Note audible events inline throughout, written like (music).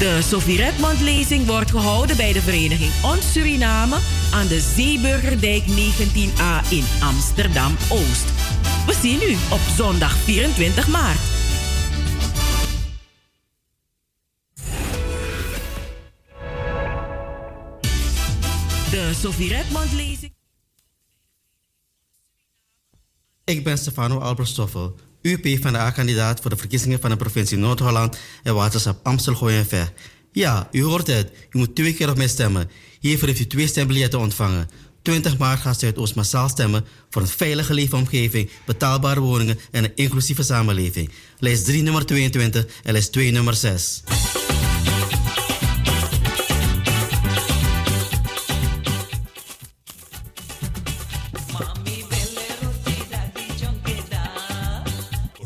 De Sophie Redmond lezing wordt gehouden bij de vereniging Ons Suriname aan de Zeeburgerdijk 19a in Amsterdam Oost. We zien u op zondag 24 maart. De Sophie Redmond lezing. Ik ben Stefano Alberstoffel, UP van de A-kandidaat voor de verkiezingen van de provincie Noord-Holland en waterschap Amstel en Ver. Ja, u hoort het. U moet twee keer op mij stemmen. Hiervoor heeft u twee stembiljetten ontvangen. 20 maart gaat Zuidoost massaal stemmen voor een veilige leefomgeving, betaalbare woningen en een inclusieve samenleving. Lijst 3 nummer 22 en lijst 2 nummer 6.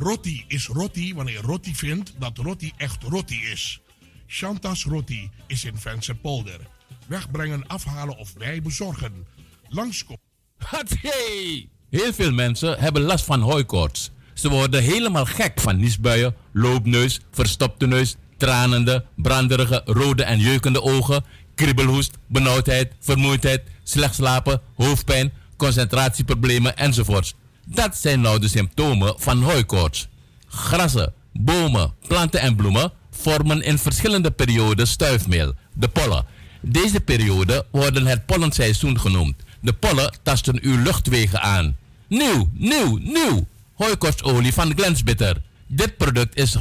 Roti is roti wanneer roti vindt dat roti echt roti is. Chantas Roti is in Vensterpolder. Wegbrengen, afhalen of wij bezorgen. Langskomen. Hatsé! Heel veel mensen hebben last van hooikoorts. Ze worden helemaal gek van niesbuien, loopneus, verstopte neus, tranende, branderige, rode en jeukende ogen, kriebelhoest, benauwdheid, vermoeidheid, slecht slapen, hoofdpijn, concentratieproblemen enzovoorts. Dat zijn nou de symptomen van hooikoorts. Grassen, bomen, planten en bloemen vormen in verschillende perioden stuifmeel, de pollen. Deze periode worden het pollenseizoen genoemd. De pollen tasten uw luchtwegen aan. Nieuw, nieuw, nieuw! Hooikorstolie van Glensbitter. Dit product is 100%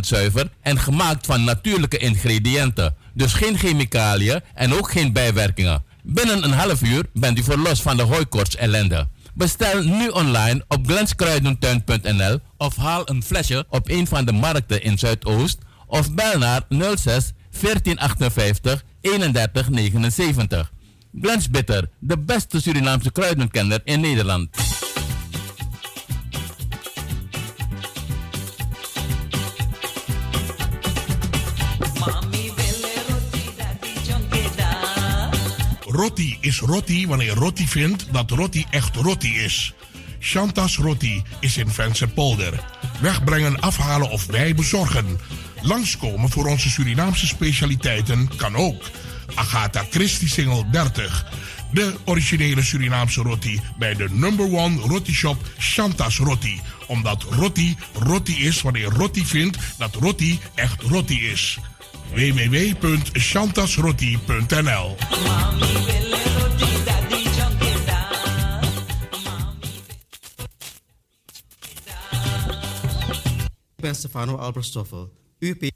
zuiver en gemaakt van natuurlijke ingrediënten. Dus geen chemicaliën en ook geen bijwerkingen. Binnen een half uur bent u verlost van de hooikorts ellende. Bestel nu online op glenskruidentuin.nl of haal een flesje op een van de markten in Zuidoost of bel naar 06 1458 3179. Glens Bitter, de beste Surinaamse kruidenkenner in Nederland. Roti is roti wanneer roti vindt dat roti echt roti is. Chantas Roti is in Vensterpolder. Wegbrengen, afhalen of wij bezorgen. Langskomen voor onze Surinaamse specialiteiten kan ook. Agatha Christie Singel 30. De originele Surinaamse roti bij de number one roti shop Chantas Roti. Omdat roti roti is wanneer roti vindt dat roti echt roti is. www.chantasroti.nl Ik ben Stefano Alberstoffel, UP.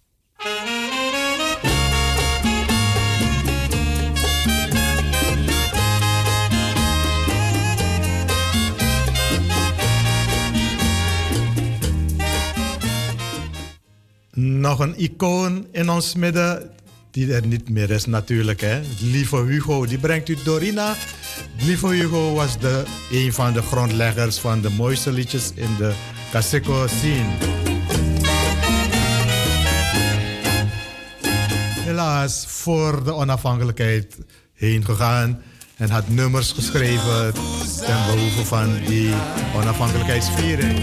Nog een icoon in ons midden, die er niet meer is natuurlijk. Hè? Lieve Hugo, die brengt u Dorina. Lieve Hugo was de, een van de grondleggers van de mooiste liedjes in de Caseco scene. Helaas voor de onafhankelijkheid heen gegaan en had nummers geschreven ten behoeve van die onafhankelijkheidsviering.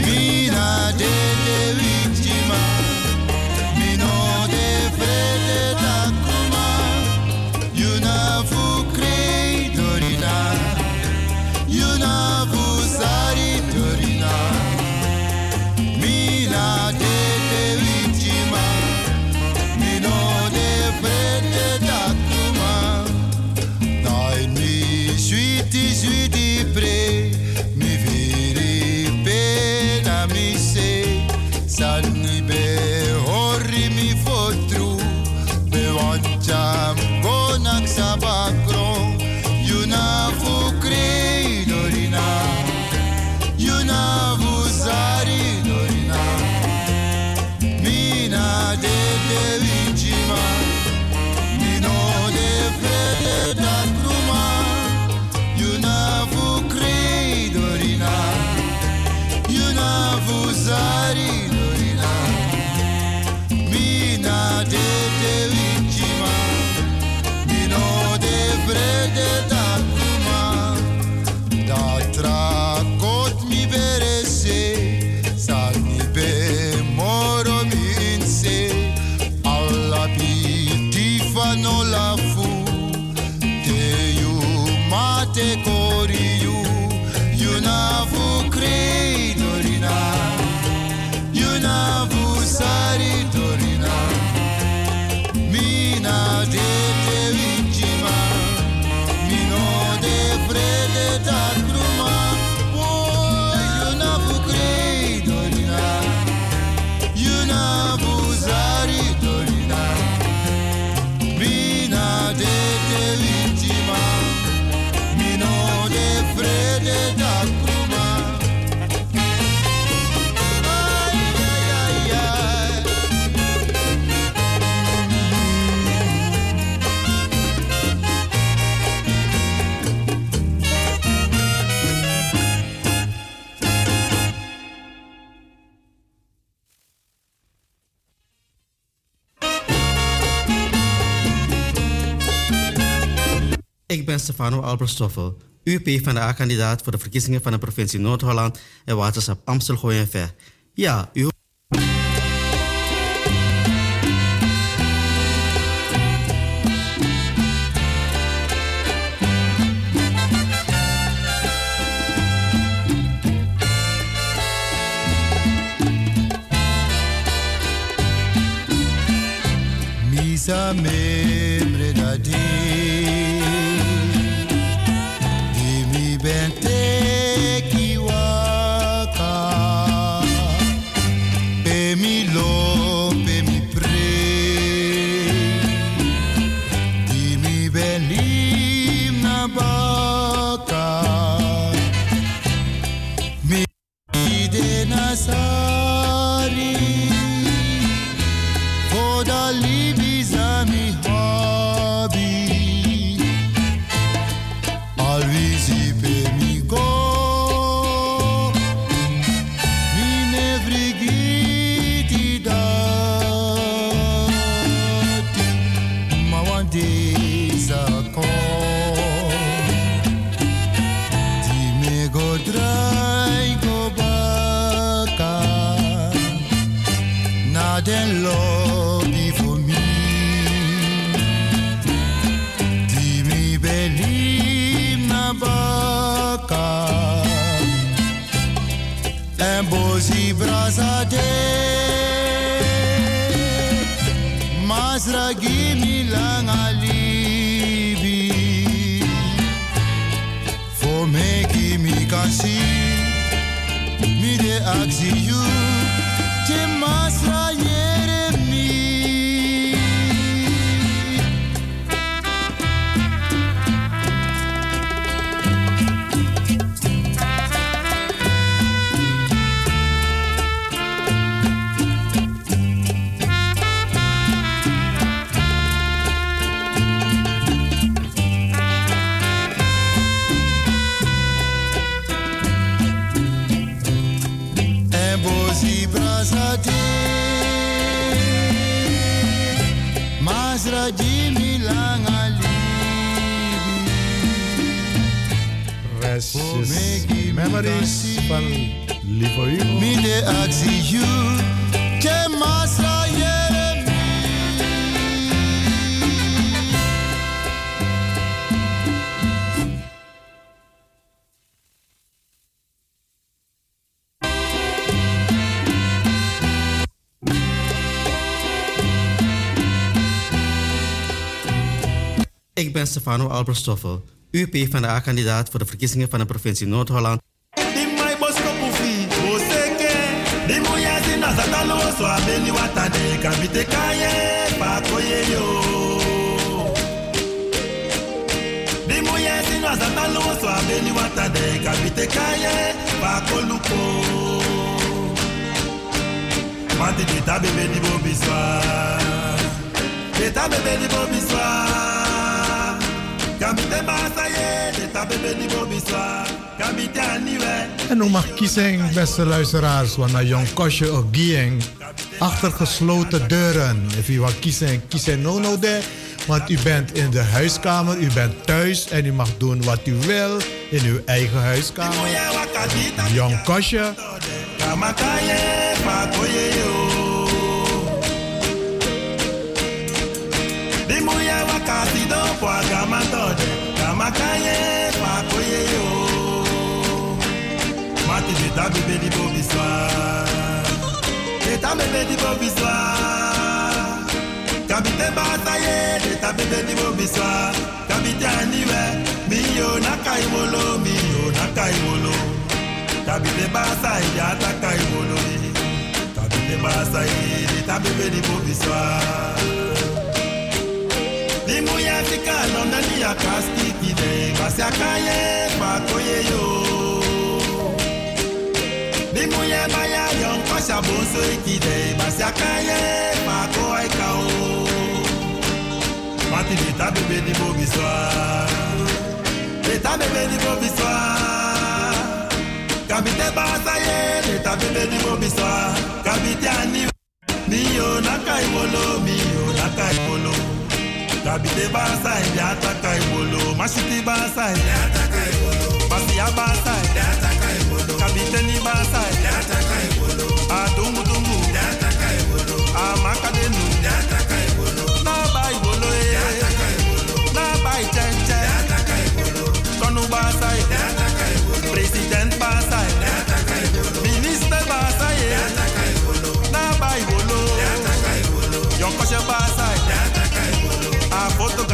Stefano Alberstoffel, UP van de A-kandidaat voor de verkiezingen van de provincie Noord-Holland en waterschap Amstel Gooi en. Ja, u membre Stefano Alberstoffel, UP van de A-kandidaat voor de verkiezingen van de provincie Noord-Holland. En u mag kiezen beste luisteraars, van een Jong Kosje Ogieng. Achter gesloten deuren. If u wat kiezen, kiezen no no de. Want u bent in de huiskamer, u bent thuis en u mag doen wat u wil in uw eigen huiskamer. Jong Kosje. makanye makoye yo. Matideta bebeli bobiswa. Deta bebeli bobiswa. Kabite basaye deta bebeli bobiswa. Kabite aniwe miyo nakaiwolo miyo nakaiwolo kabite basaye atakaiwolo kabite basaye deta bebeli bobiswa. imuyafika londani ya kastikide basiakaye bakoyeyo limuye baya yonkosha bonso ikide basiakaye bakoaikao matibita bebe ni bobiswa leta bebe di bobiswa kabite basaye leta bebe ni bobiswa kabite ani miyo nakaiwolo miyo nakaiwolo Dabide basai, de ataka ibolo. Mashiti basai, de ataka ibolo. Masia basai, de ataka ibolo. Kabiteni basai, de ataka ibolo. Adungu dungu, de ataka ibolo. Amakadenu, de ataka ibolo. Na ba ibolo e, de ataka ibolo. Na ba chen ataka ibolo. Tonu basai, de ataka ibolo. President basai, de ataka ibolo. Minister basai, de ataka ibolo. bolo ba ibolo, de ataka ibolo. Basai. foto que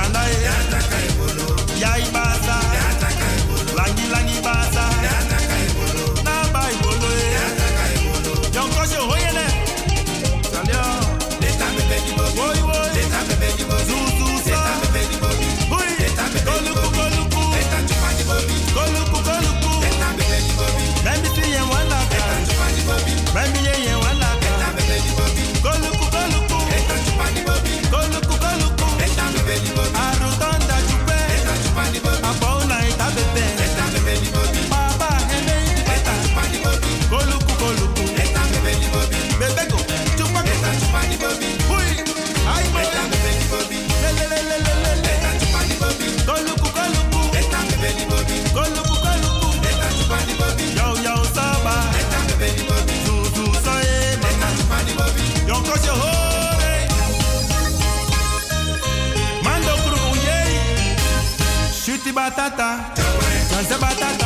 I'm about to.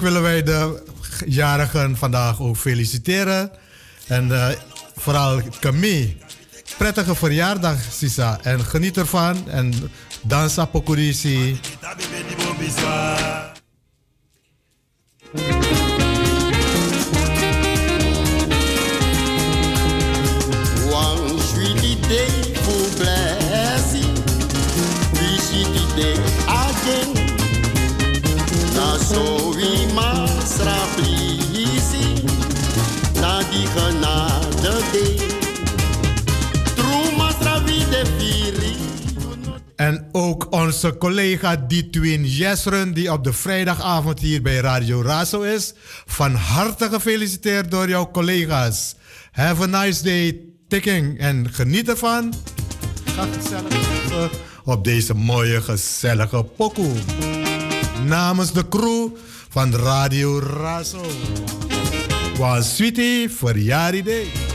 willen wij de jarigen vandaag ook feliciteren. En eh, vooral Camille. Prettige verjaardag, Sisa. En geniet ervan. En dansa. die Twin Jesseren die op de vrijdagavond hier bij Radio Raso is. Van harte gefeliciteerd door jouw collega's. Have a nice day, ticking En geniet ervan. Ga gezellig op deze mooie, gezellige pokoe. Namens de crew van Radio Razo. Was sweetie, verjaardag.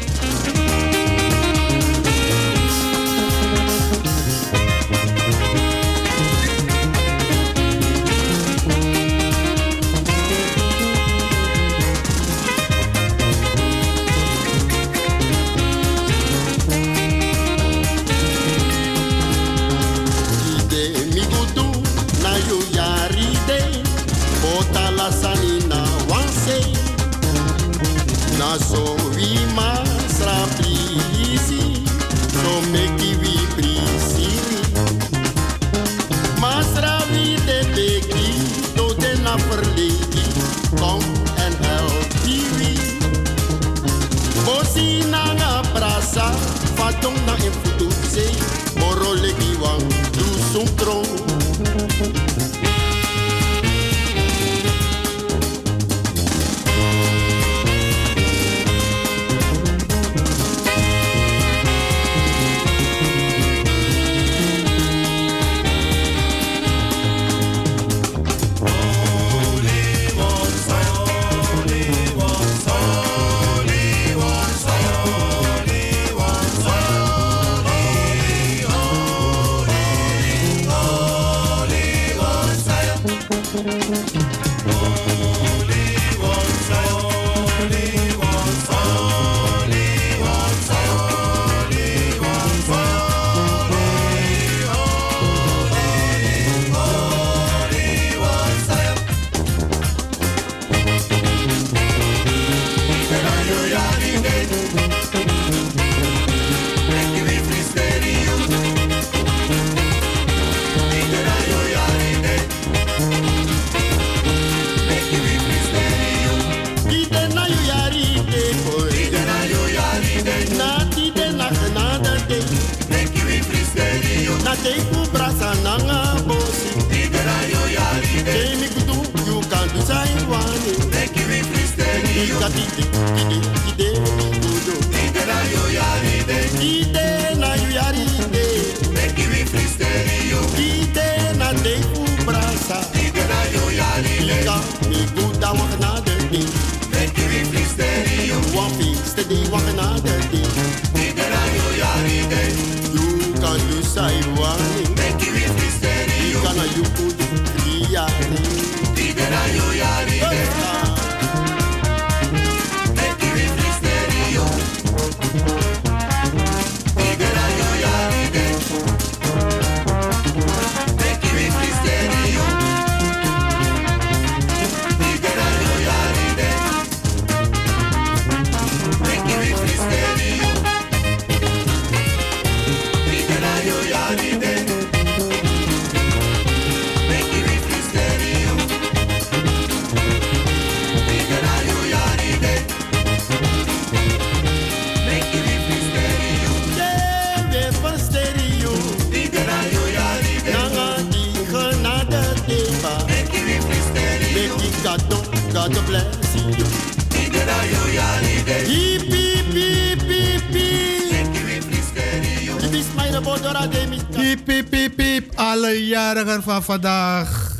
zanger van vandaag.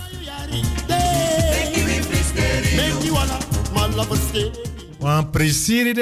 Want precies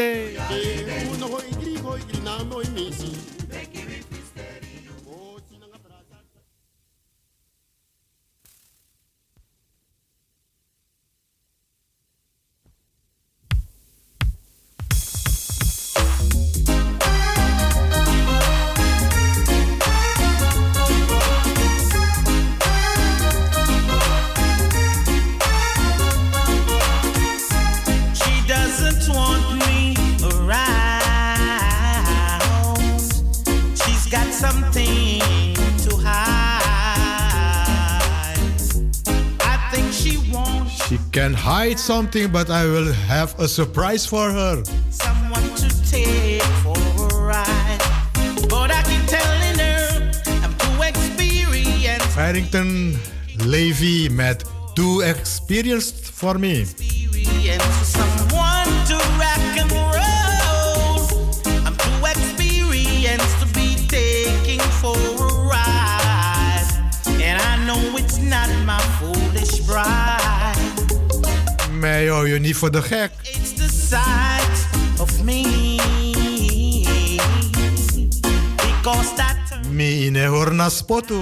something, but I will have a surprise for her. Someone to take for a ride. But I keep telling her I'm too experienced. Farrington Levy met Too Experienced for Me. Experienced Mij hou je niet voor de gek. It's the sight of me. Because that Mi ine horna spoto.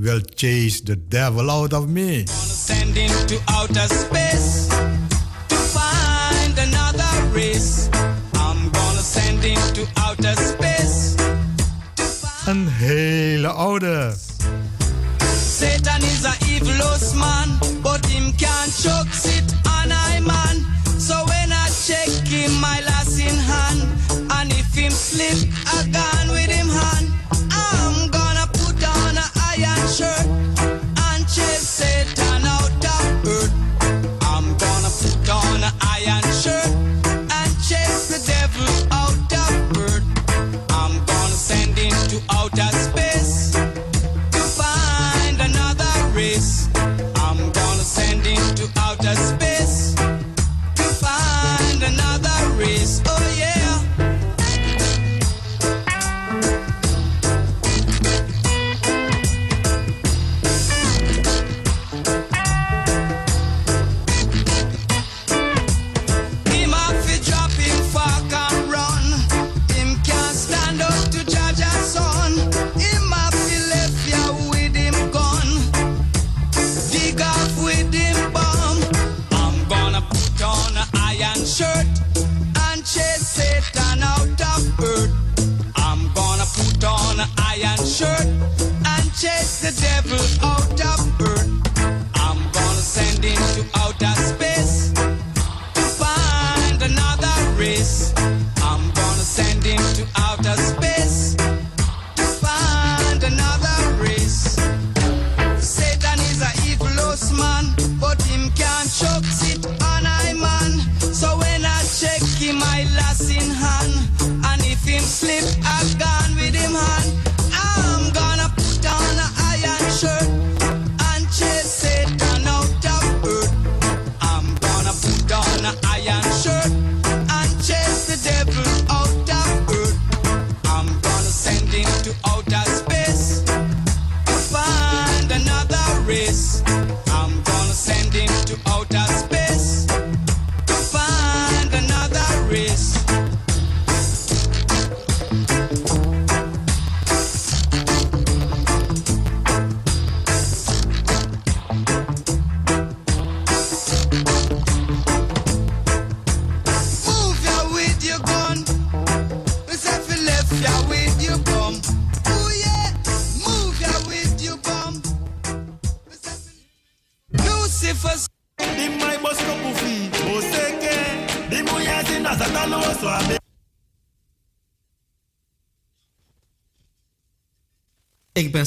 will chase the devil out of me. send into outer space to find another race. I'm gonna send into outer space. Een hele oude. Satan is a evilous man, but him can't choke I man. So when I check him, my last in hand, and if him slip, I gone with him shirt and she said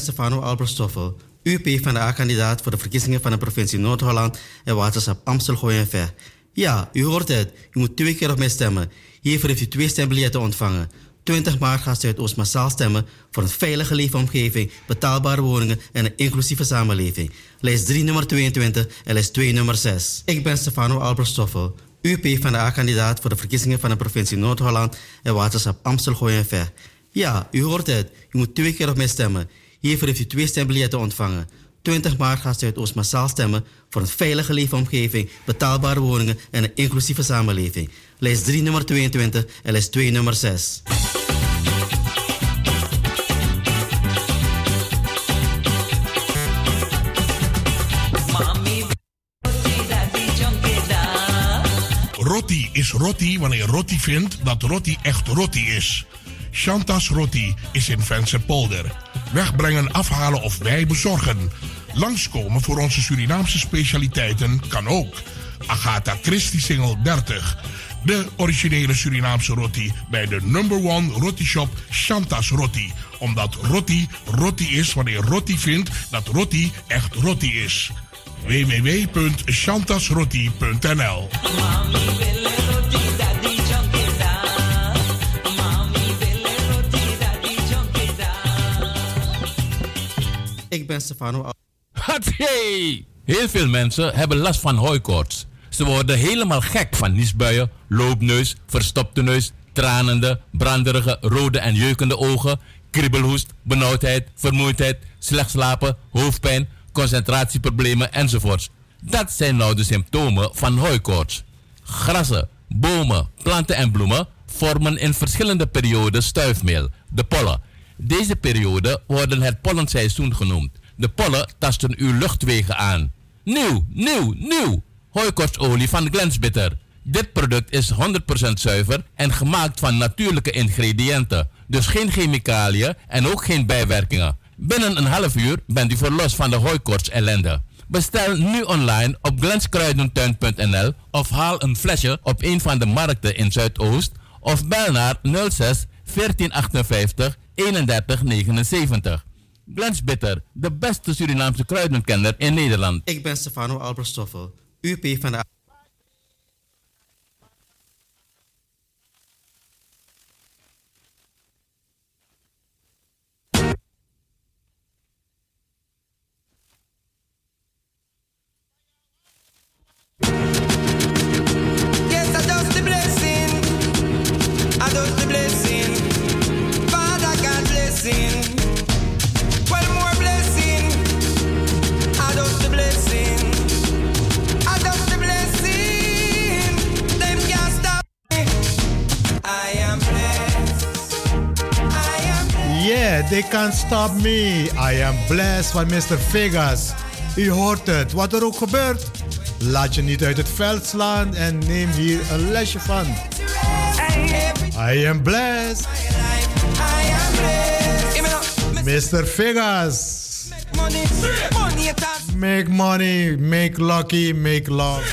Stefano Albert-Stoffel, UP van de A-kandidaat voor de verkiezingen van de provincie Noord-Holland en waterschap Amstel en Ver. Ja, u hoort het. U moet twee keer op mij stemmen. Hiervoor heeft u twee stembiljetten ontvangen. 20 maart gaat Zuidoost massaal stemmen voor een veilige leefomgeving, betaalbare woningen en een inclusieve samenleving. Lijst 3 nummer 22 en lijst 2 nummer 6. Ik ben Stefano Albert-Stoffel, UP van de A-kandidaat voor de verkiezingen van de provincie Noord-Holland en waterschap Amstel en Ver. Ja, u hoort het. U moet twee keer op mij stemmen. Hiervoor heeft u twee stembiljetten ontvangen. 20 maart gaat Zuidoost massaal stemmen voor een veilige leefomgeving, betaalbare woningen en een inclusieve samenleving. Lijst 3 nummer 22 en lijst 2 nummer 6. Rotti is rotti wanneer rotti vindt dat rotti echt rotti is. Chantas Rotti is in Vensterpolder. Wegbrengen, afhalen of wij bezorgen. Langskomen voor onze Surinaamse specialiteiten kan ook. Agatha Christie Singel 30. De originele Surinaamse roti bij de number one roti shop Chantas Roti. Omdat roti roti is wanneer roti vindt dat roti echt roti is. www.chantasroti.nl Ik ben Stefano! Heel veel mensen hebben last van hooikoorts. Ze worden helemaal gek van niesbuien, loopneus, verstopte neus, tranende, branderige, rode en jeukende ogen, kriebelhoest, benauwdheid, vermoeidheid, slecht slapen, hoofdpijn, concentratieproblemen enzovoorts. Dat zijn nou de symptomen van hooikoorts. Grassen, bomen, planten en bloemen vormen in verschillende perioden stuifmeel, de pollen. Deze periode worden het pollenseizoen genoemd. De pollen tasten uw luchtwegen aan. Nieuw, nieuw, nieuw! Hooikortsolie van Glensbitter. Dit product is 100% zuiver en gemaakt van natuurlijke ingrediënten. Dus geen chemicaliën en ook geen bijwerkingen. Binnen een half uur bent u verlost van de hooikorts ellende. Bestel nu online op glenskruidentuin.nl of haal een flesje op een van de markten in Zuidoost of bel naar 06 1458 3179. Glens Bitter, de beste Surinaamse kruidenkenner in Nederland. Ik ben Stefano Albert-Stoffel, UP van de Yeah, they can't stop me. I am blessed van Mr. Vegas. U hoort het, wat er ook gebeurt. Laat je niet uit het veld slaan en neem hier een lesje van. I am blessed. Mr. Vegas. Make money, make lucky, make love.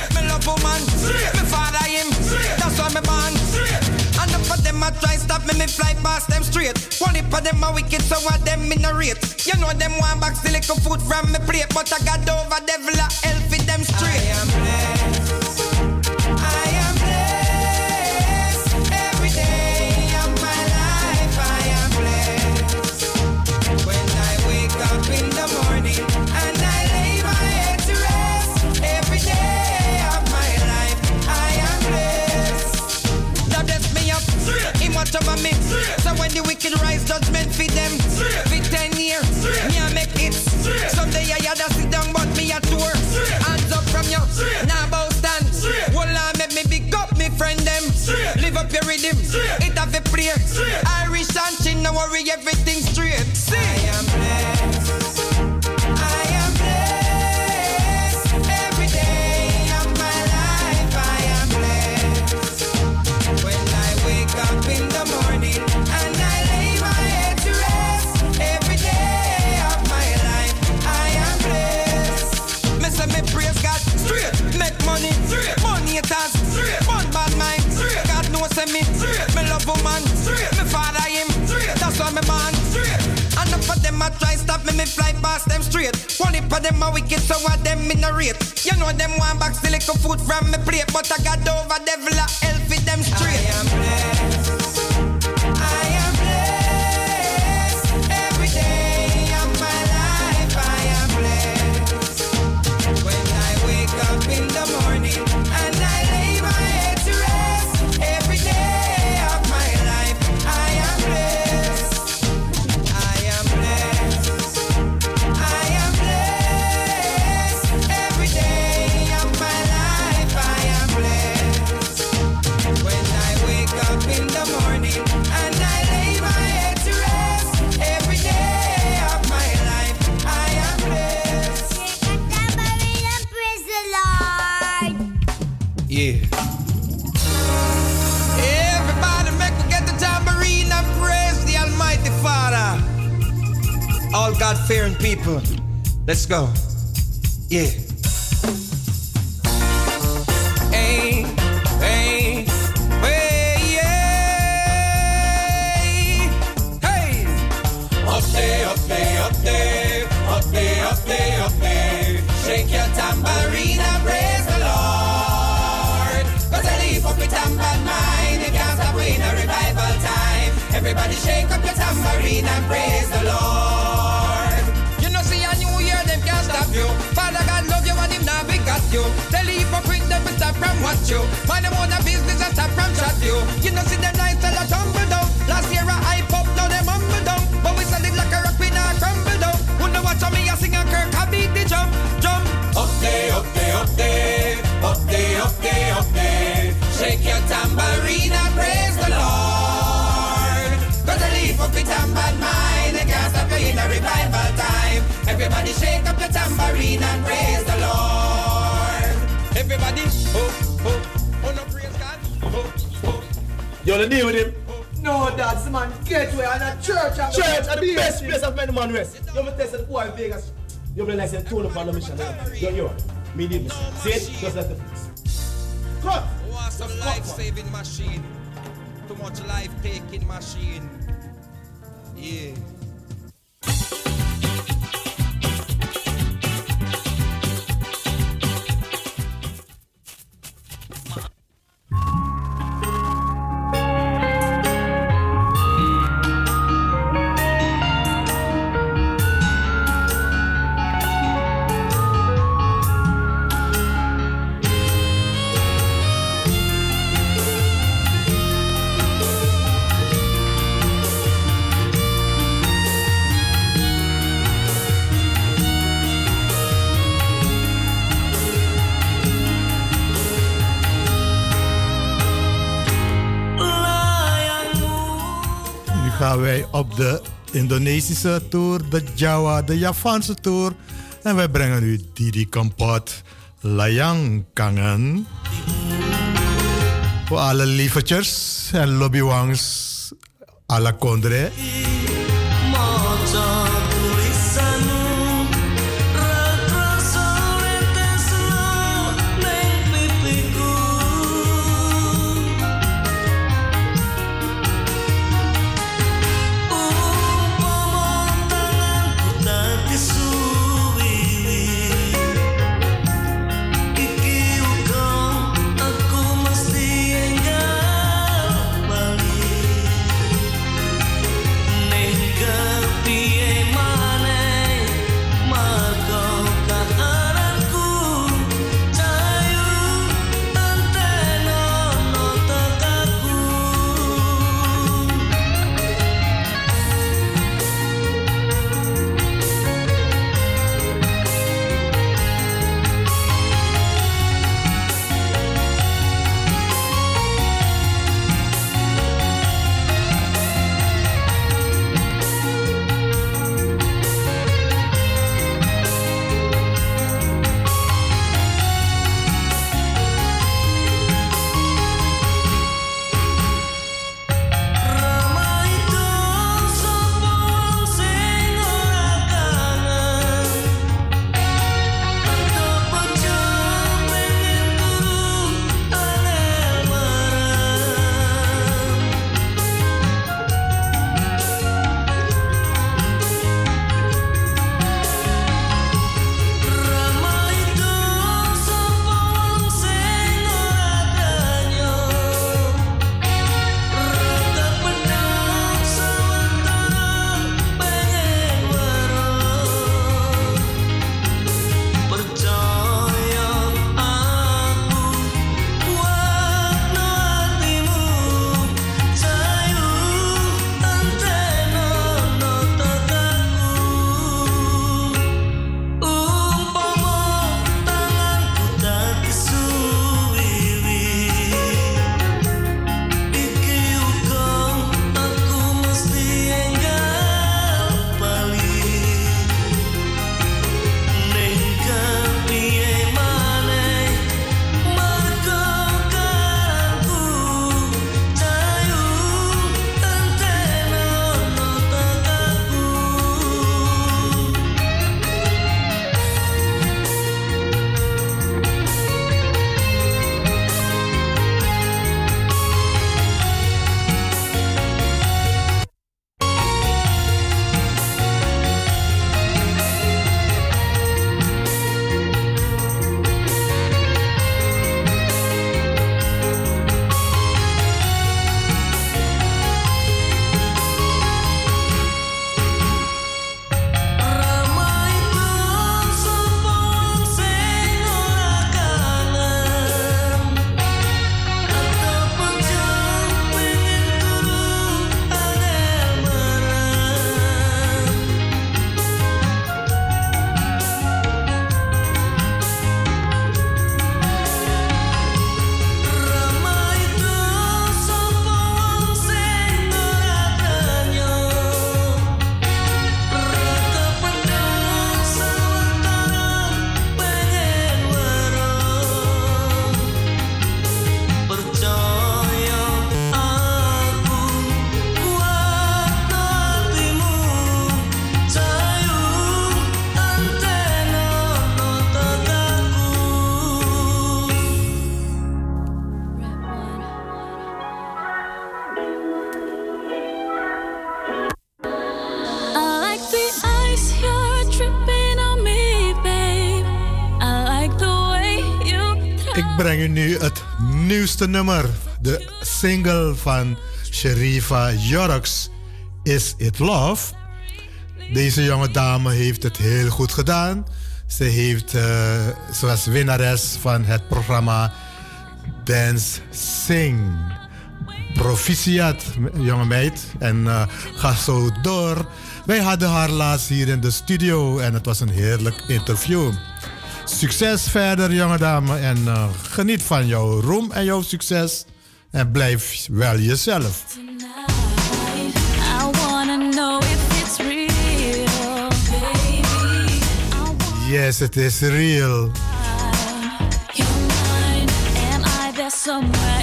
A try stop me, me fly past them straight. One of them a wicked, so what them in a rate. You know them want back the little food from me plate, but I got over devil hell for them straight. I am blessed. I scripture for me. So when the wicked rise, judgment for them. Straight. For ten years, me I make it. Someday I had to sit down, but me a tour. Hands up from you, Straight. now about stand. Straight. Well, I make me big up me friend them. Live up your rhythm, it have a prayer. Straight. Irish and she no worry everything. Say me straight, me love woman straight, me father him straight, that's why me man straight. And enough of them a try stop me, me fly past them straight. One heap of them a wicked, so what them in a rate. You know them one the little food from me plate, but I got over devil a hell Fearing people. Let's go. Yeah. Hey, hey, yeah. Hey. Up up up up up up. Shake your tambourine praise the I a revival time. Everybody shake up your tambourine and praise the Lord. Now got you. Leave up with them, stop from watch you. Mind them own a business and stop from chat you. You know, see them nice tell a tumble down. Last year I hype up, now them humble down. But we solid like a rock, we not crumble down. Who know what me a sing a kirk, I beat the jump, jump. Up there, up there, up there, up there, up there, up there. Shake your tambourine and praise the Lord. Cause I leave up with tambourine mine, they can't stop you in a revival time. Everybody shake up your tambourine and praise the Lord. Everybody, oh, oh, oh, no praise God. Oh, oh. You wanna deal with him? No, that's the man gateway and a church. and Church are the best place of many man rest. You want to test the boy in Vegas? You want to like say tune up on the mission. Yo, yo, me need me. See it? Just like the fix. Cut! Want some life saving machine. Too much life taking machine. Yeah. Op de Indonesische tour, de Jawa, de Javaanse tour. En wij brengen u Didi Kampot, Layang Kangen. Voor alle lievertjes en lobbywangs à la. nummer, de single van Sherifa Yorks, Is It Love? Deze jonge dame heeft het heel goed gedaan. Ze, heeft, uh, was winnares van het programma Dance Sing. Proficiat, jonge meid. En eh, ga zo door. Wij hadden haar laatst hier in de studio en het was een heerlijk interview. Succes verder, jonge dame. En eh, geniet van jouw roem en jouw succes. En blijf wel jezelf. Yes, it is real. Mine, I.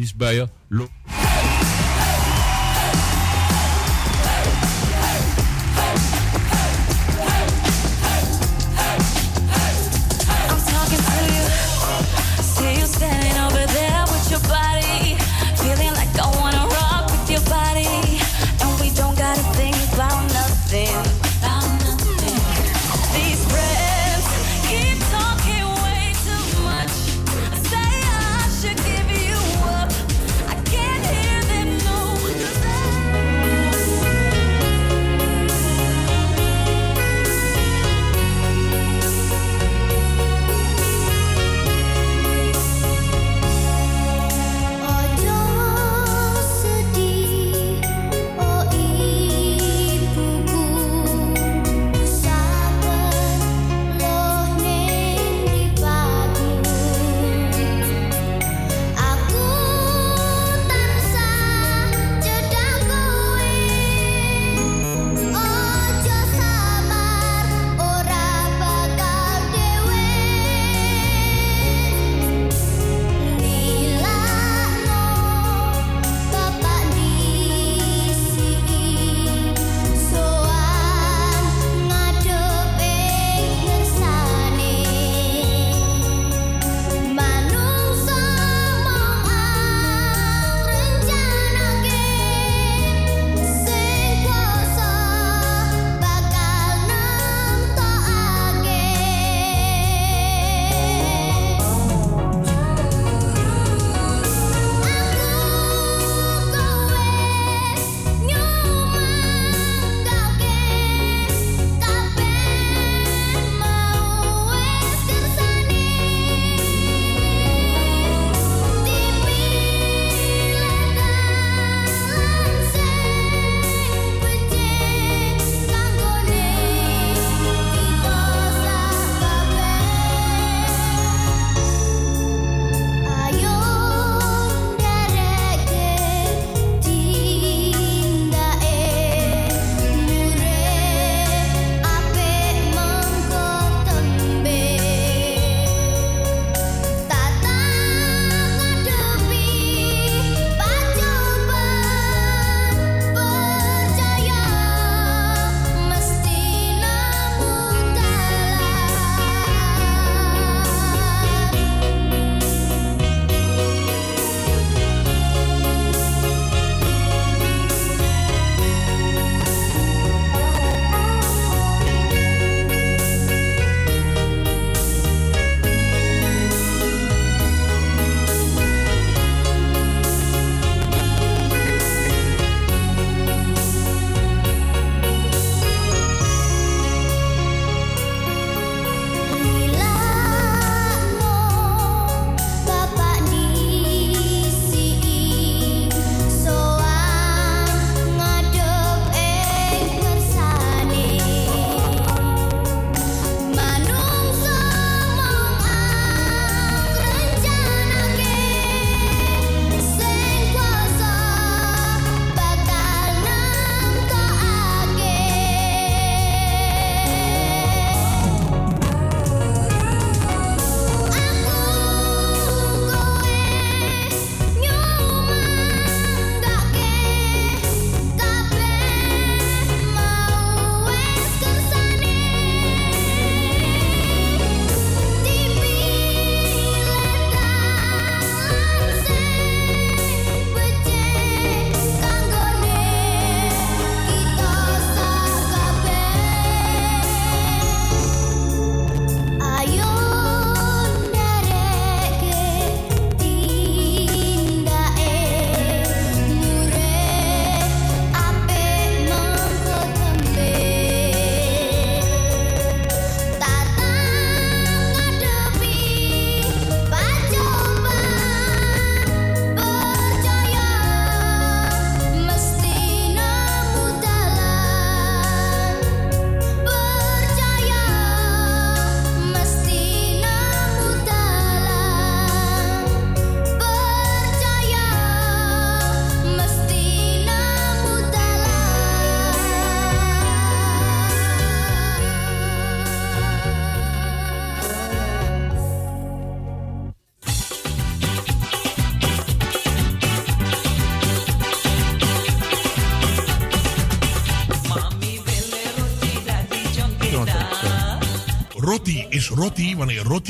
Nisbaya, l'eau.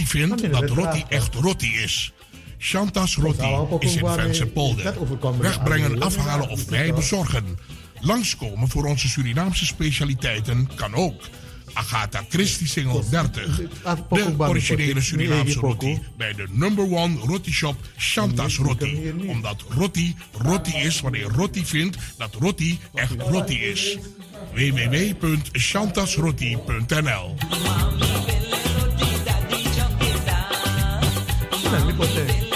Rotti vindt dat Rotti echt Rotti is. Chantas Rotti is in Vense Polder. Wegbrengen, afhalen of wij bezorgen. Langskomen voor onze Surinaamse specialiteiten kan ook. Agatha Christie Singel 30. De originele Surinaamse roti bij de number one roti shop Chantas Roti. Omdat roti roti is wanneer roti vindt dat roti echt roti is. www.chantasroti.nl Não, me contei.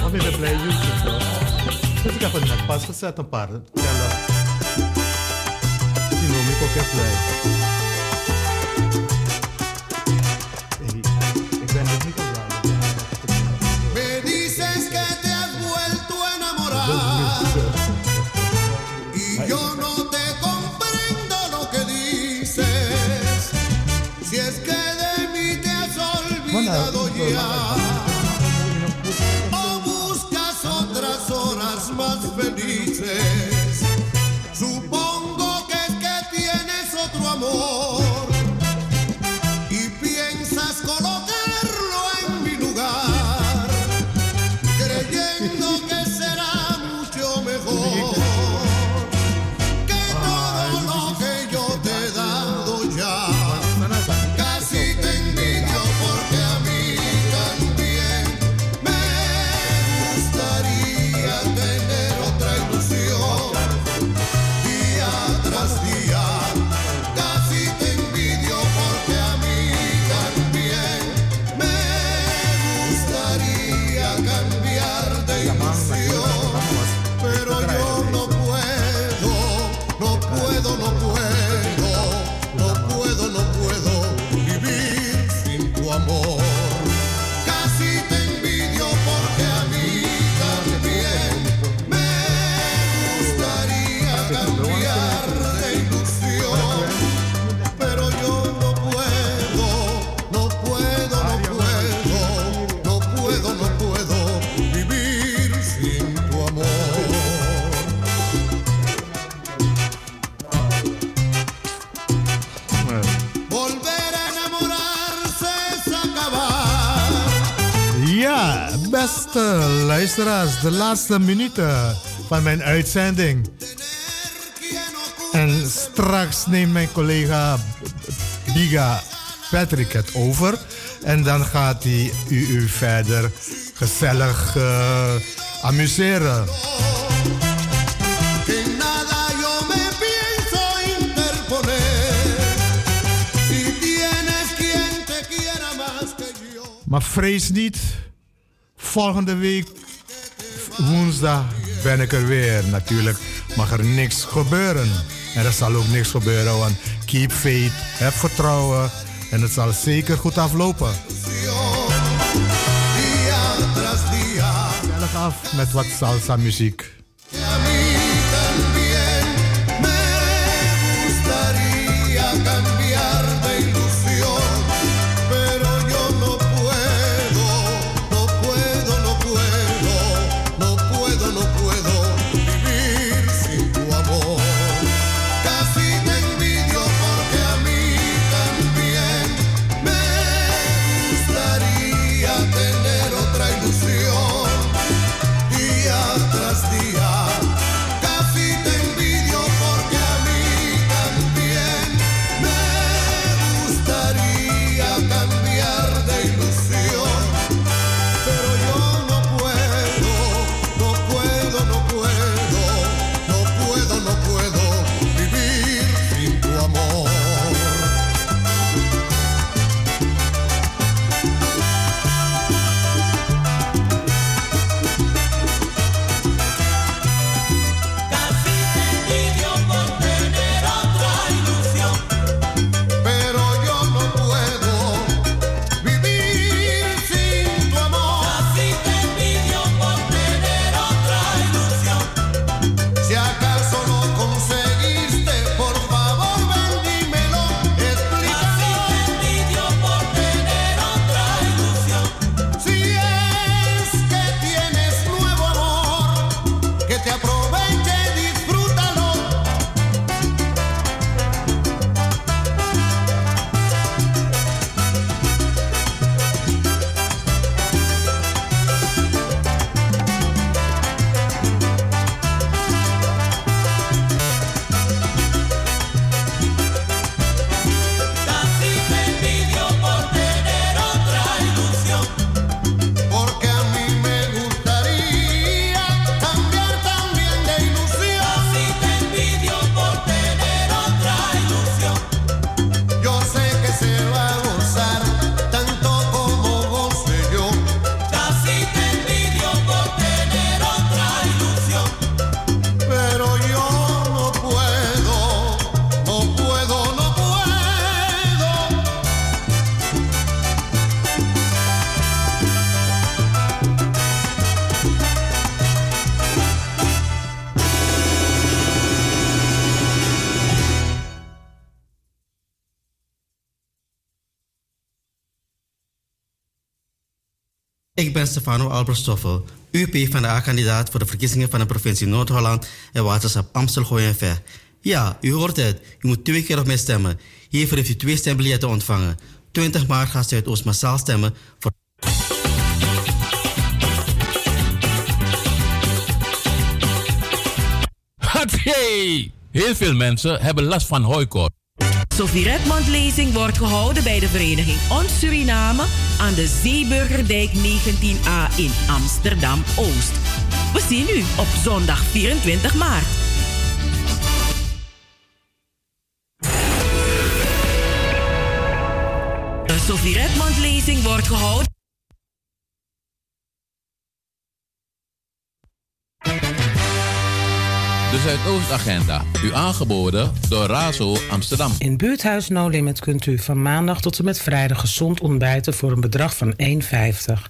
Vamos ver play YouTube. toch? Dus ik heb het net pas gezet een paar tellen. Die noem ik ook even play. Luisteraars, de laatste minuten van mijn uitzending. En straks neemt mijn collega Biga Patrick het over. En dan gaat hij u, u verder gezellig eh, amuseren. Maar vrees niet, volgende week woensdag ben ik er weer. Natuurlijk mag er niks gebeuren. En er zal ook niks gebeuren, want keep faith, heb vertrouwen en het zal zeker goed aflopen. Gezellig af met wat salsa muziek. Ik ben Stefano Albert Stoffel, UP van de A-kandidaat voor de verkiezingen van de provincie Noord-Holland en waterschap Amstel Ver. Ja, u hoort het. U moet twee keer op mij stemmen. Hiervoor heeft u twee stembiljetten ontvangen. 20 maart gaat Zuidoost massaal stemmen voor... Hatsé! Heel veel mensen hebben last van hooikoorts. Sophie Redmond lezing wordt gehouden bij de vereniging Ons Suriname aan de Zeeburgerdijk 19a in Amsterdam Oost. We zien u op zondag 24 maart. De Sophie Redmond lezing wordt gehouden. De Zuidoostagenda, u aangeboden door Razo Amsterdam. In buurthuis No Limit kunt u van maandag tot en met vrijdag gezond ontbijten voor een bedrag van 1,50.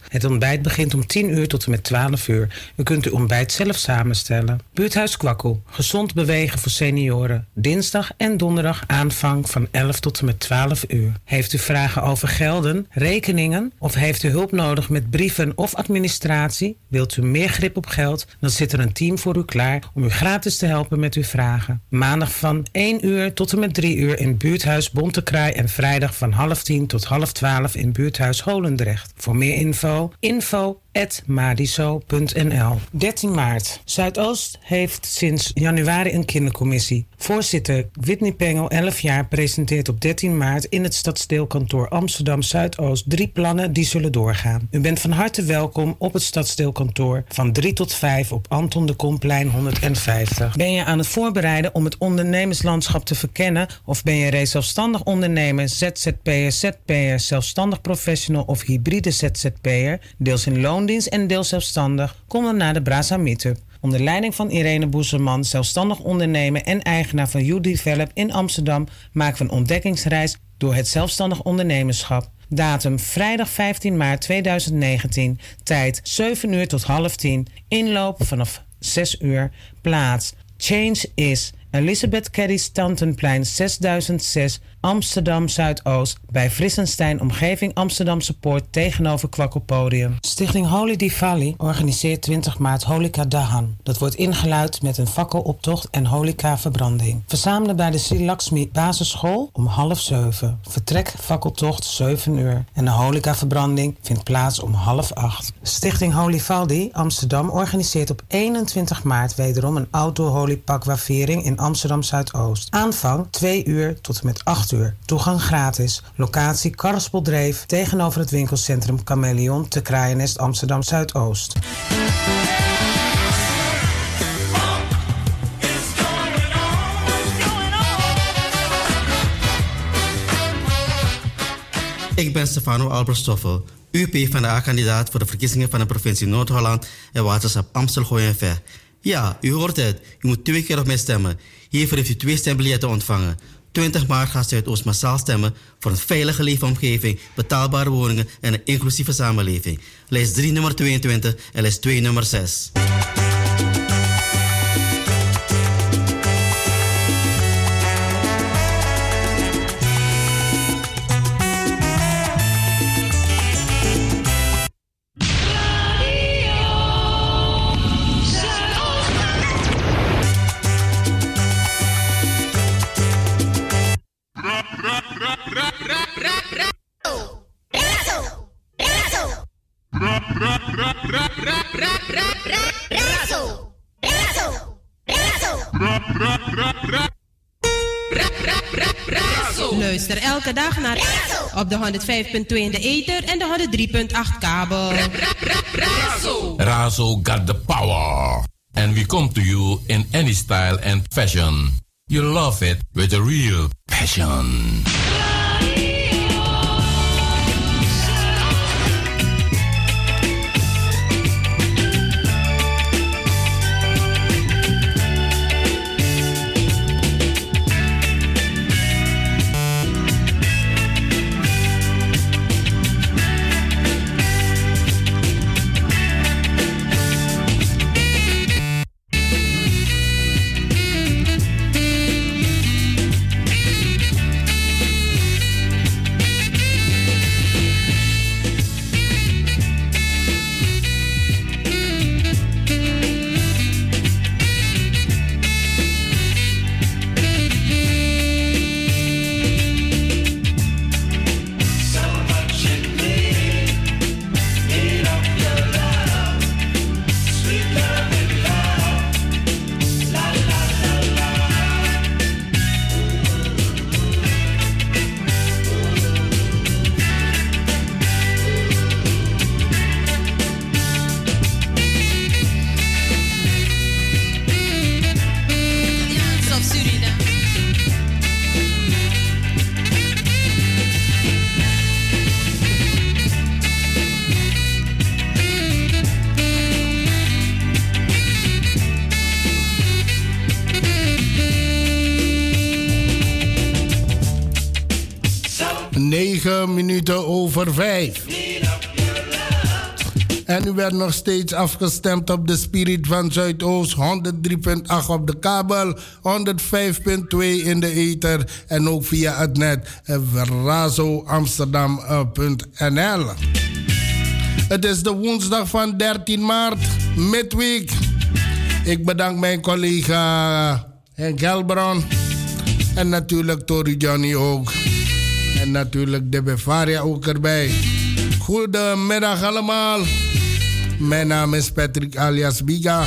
Het ontbijt begint om 10 uur tot en met 12 uur. U kunt uw ontbijt zelf samenstellen. Buurthuis Kwakkel, gezond bewegen voor senioren. Dinsdag en donderdag aanvang van 11 tot en met 12 uur. Heeft u vragen over gelden, rekeningen of heeft u hulp nodig met brieven of administratie? Wilt u meer grip op geld? Dan zit er een team voor u klaar om u gratis te helpen met uw vragen. Maandag van 1 uur tot en met 3 uur in buurthuis Bontekraai en vrijdag van half 10 tot half 12 in buurthuis Holendrecht. Voor meer info, info madiso.nl 13 maart. Zuidoost heeft sinds januari een kindercommissie. Voorzitter Whitney Pengel, 11 jaar, presenteert op 13 maart in het stadsdeelkantoor Amsterdam Zuidoost drie plannen die zullen doorgaan. U bent van harte welkom op het stadsdeelkantoor van 3 tot 5 op Anton de Komplein 150. Ben je aan het voorbereiden om het ondernemerslandschap te verkennen of ben je reeds zelfstandig ondernemer, ZZP'er, ZP'er, zelfstandig professional of hybride ZZP'er, deels in loondienst en deels zelfstandig? Kom dan naar de Brasa Meetup. Onder leiding van Irene Boezeman, zelfstandig ondernemer en eigenaar van You Develop in Amsterdam, maken we een ontdekkingsreis door het zelfstandig ondernemerschap. Datum vrijdag 15 maart 2019. Tijd 7 uur tot half 10. Inloop vanaf 6 uur. Plaats Change is Elisabeth Kerry Stantonplein 6006 Amsterdam Zuidoost bij Frissenstein Omgeving Amsterdamse Poort tegenover Kwakkelpodium. Stichting Holy Diwali organiseert 20 maart Holika Dahan. Dat wordt ingeluid met een fakkeloptocht en holika verbranding. Verzamelen bij de Sri Lakshmi basisschool om half zeven. Vertrek fakkeltocht 7 uur en de holika verbranding vindt plaats om half acht. Stichting Holy Valdi Amsterdam organiseert op 21 maart wederom een outdoor holy pakwa-viering in Amsterdam Zuidoost. Aanvang 2 uur tot en met 8 Toegang gratis. Locatie Karrespel tegenover het winkelcentrum Chameleon te Kraaiennest Amsterdam Zuidoost. Ik ben Stefano Albert Stoffel, UP van de A-kandidaat voor de verkiezingen van de provincie Noord-Holland en waterschap Amstel en Ver. Ja, u hoort het. U moet twee keer op mij stemmen. Hiervoor heeft u twee stembiljetten ontvangen. 20 maart gaat Zuidoost massaal stemmen voor een veilige leefomgeving, betaalbare woningen en een inclusieve samenleving. Lijst 3 nummer 22 en lijst 2 nummer 6. Luister elke dag naar op de 105.2 in de ether en de 103.8 kabel. Razo got the power. And we come to you in any style and fashion. You love it with a real passion. Nog steeds afgestemd op de Spirit van Zuidoost. 103.8 op de kabel, 105.2 in de ether. En ook via het net razoamsterdam.nl. Het is de woensdag van 13 maart, midweek. Ik bedank mijn collega Henk Gelbron. En natuurlijk Tori Johnny ook. En natuurlijk de Bevaria ook erbij. Goedemiddag allemaal. Mijn naam is Patrick alias Biga.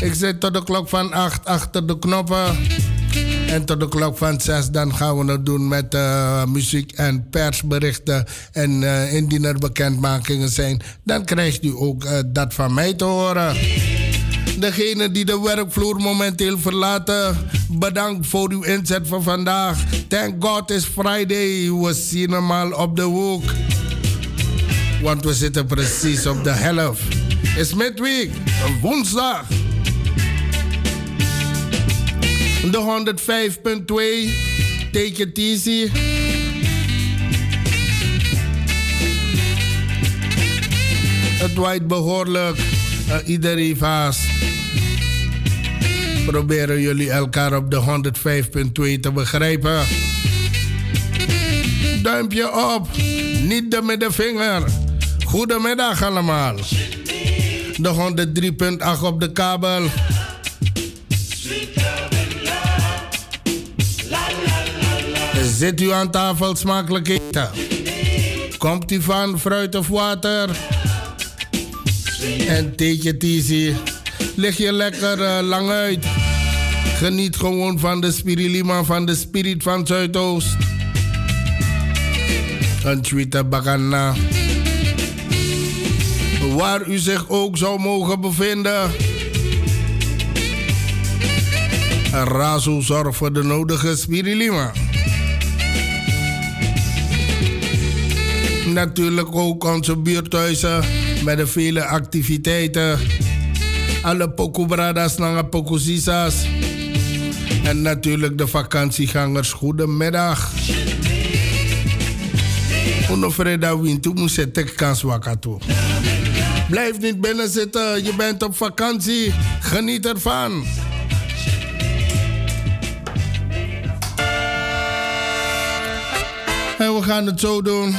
Ik zit tot de klok van 8 achter de knoppen. En tot de klok van 6 dan gaan we het doen met uh, muziek en persberichten. En uh, indien er bekendmakingen zijn, dan krijgt u ook uh, dat van mij te horen. Degene die de werkvloer momenteel verlaten, bedankt voor uw inzet van vandaag. Thank God it's Friday. We zien hem op de hoek. Want we zitten precies op de helft. Is midweek, woensdag. De 105.2, take it easy. Het waait behoorlijk. Uh, iedereen vast. Proberen jullie elkaar op de 105.2 te begrijpen. Duimpje op, niet de middenvinger. Goedemiddag allemaal. De 103.8 op de kabel. Zit u aan tafel smakelijk eten? Komt u van fruit of water? En take it easy. Lig je lekker uh, lang uit. Geniet gewoon van de spirilima van de spirit van Zuidoost. Een tweede bakana. Waar u zich ook zou mogen bevinden. Razo zorgt voor de nodige spirilima. Natuurlijk ook onze buurthuizen met de vele activiteiten. Alle pokobradas naar pokosisas. En natuurlijk de vakantiegangers. Goedemiddag. Uno freda wintu moest het kans wakato. Blijf niet binnen zitten. Je bent op vakantie. Geniet ervan. En we gaan het zo doen.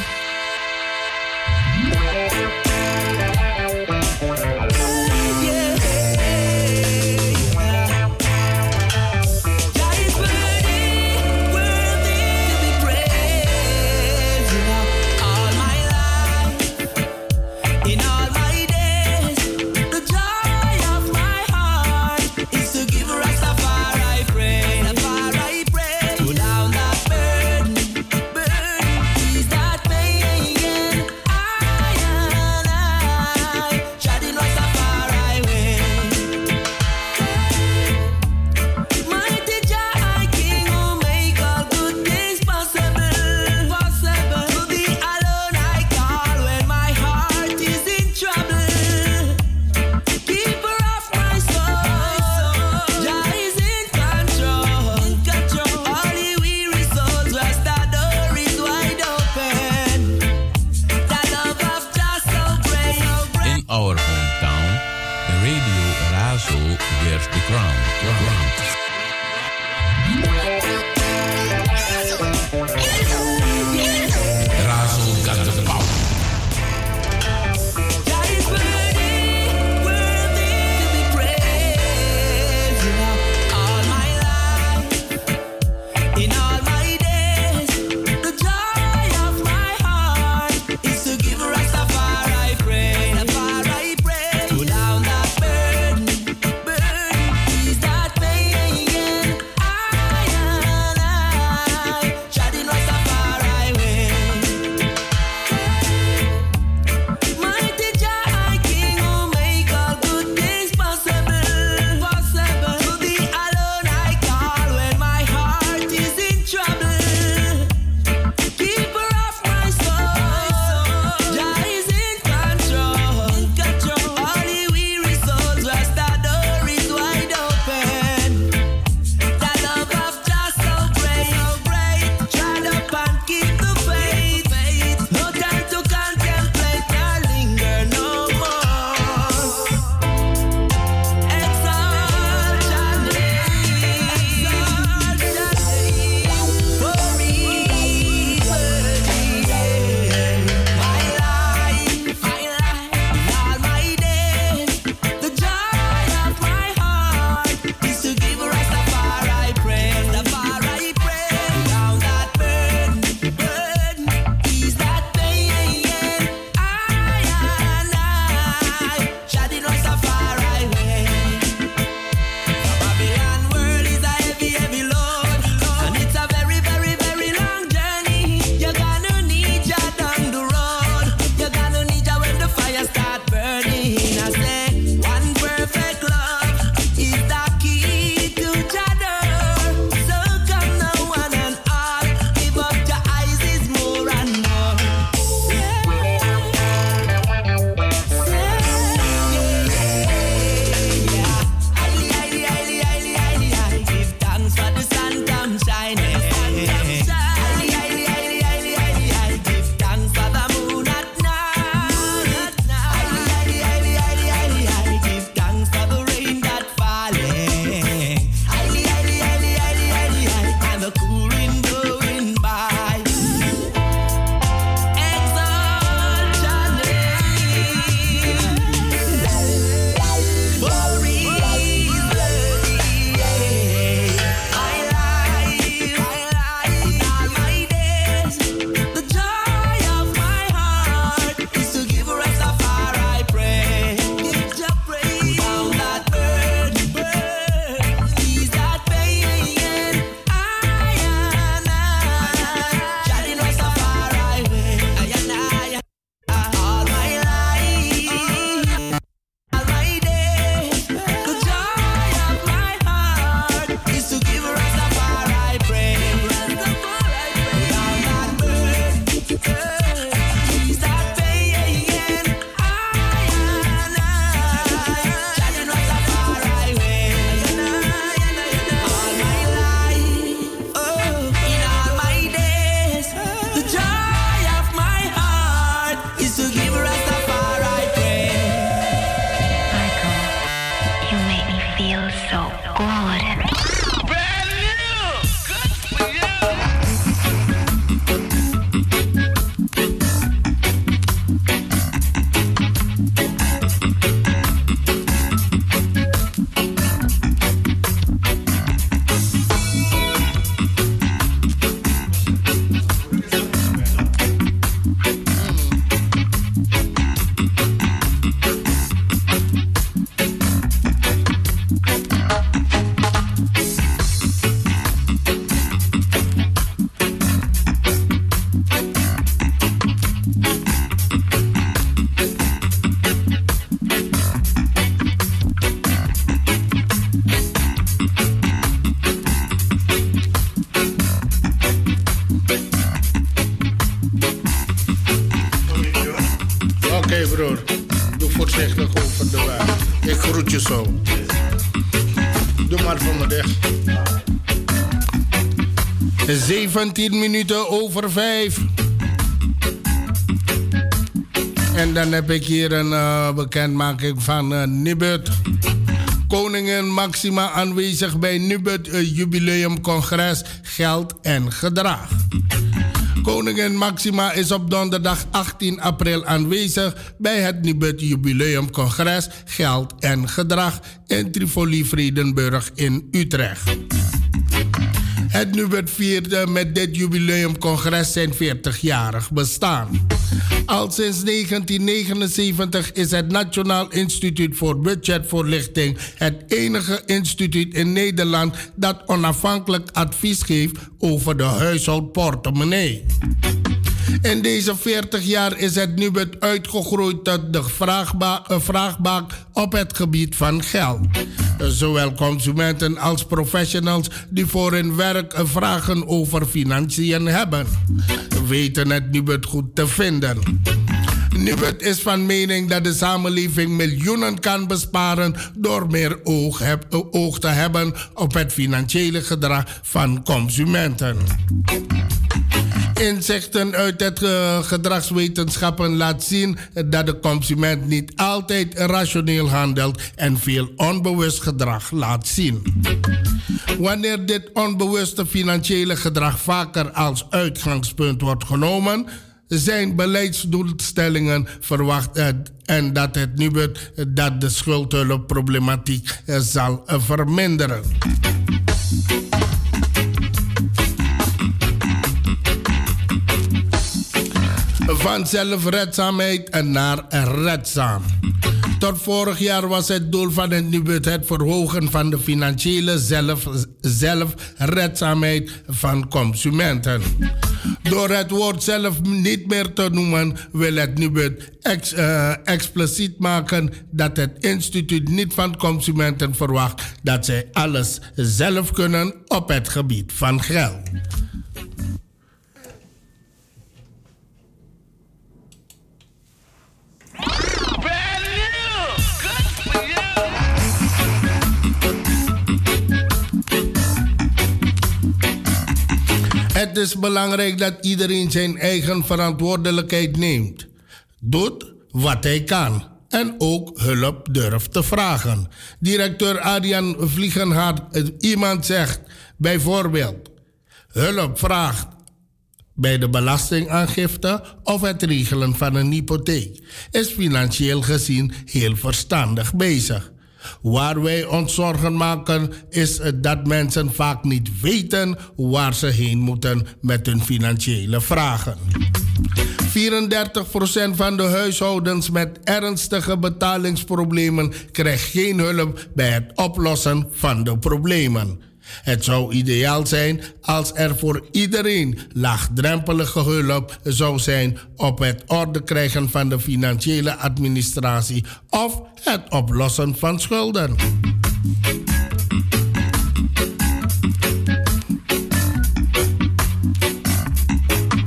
Weg. Ik groet je zo. Doe maar voor me dicht. 17 minuten over 5. En dan heb ik hier een eh, bekendmaking van uh, Nibud. Koningin Maxima aanwezig bij Nibud uh, Jubileumcongres Geld en Gedrag. Koningin Maxima is op donderdag 18 april aanwezig bij het Nibud Jubileumcongres Geld en Gedrag in Tivoli Vredenburg in Utrecht. Het Nubert vierde met dit jubileumcongres zijn 40-jarig bestaan. Al sinds 1979 is het Nationaal Instituut voor Budgetvoorlichting het enige instituut in Nederland dat onafhankelijk advies geeft over de huishoudportemonnee. In deze 40 jaar is het Nubet uitgegroeid tot de vraagba vraagbaak op het gebied van geld. Zowel consumenten als professionals die voor hun werk vragen over financiën hebben, weten het Nubet goed te vinden. Nubet is van mening dat de samenleving miljoenen kan besparen door meer oog, oog te hebben op het financiële gedrag van consumenten. Inzichten uit het uh, gedragswetenschappen laat zien dat de consument niet altijd rationeel handelt en veel onbewust gedrag laat zien. Wanneer dit onbewuste financiële gedrag vaker als uitgangspunt wordt genomen, zijn beleidsdoelstellingen verwacht en dat het nu wordt dat de schuldhulpproblematiek zal verminderen. Van zelfredzaamheid naar redzaam. Tot vorig jaar was het doel van het NUBUT het verhogen van de financiële zelf, zelfredzaamheid van consumenten. Door het woord zelf niet meer te noemen, wil het NUBUT ex, uh, expliciet maken dat het instituut niet van consumenten verwacht dat zij alles zelf kunnen op het gebied van geld. Het is belangrijk dat iedereen zijn eigen verantwoordelijkheid neemt. Doet wat hij kan. En ook hulp durft te vragen. Directeur Adrian Vliegenhard, iemand zegt bijvoorbeeld: hulp vraagt bij de belastingaangifte of het regelen van een hypotheek, is financieel gezien heel verstandig bezig. Waar wij ons zorgen maken is dat mensen vaak niet weten waar ze heen moeten met hun financiële vragen. 34% van de huishoudens met ernstige betalingsproblemen krijgt geen hulp bij het oplossen van de problemen. Het zou ideaal zijn als er voor iedereen laagdrempelige hulp zou zijn op het orde krijgen van de financiële administratie of het oplossen van schulden.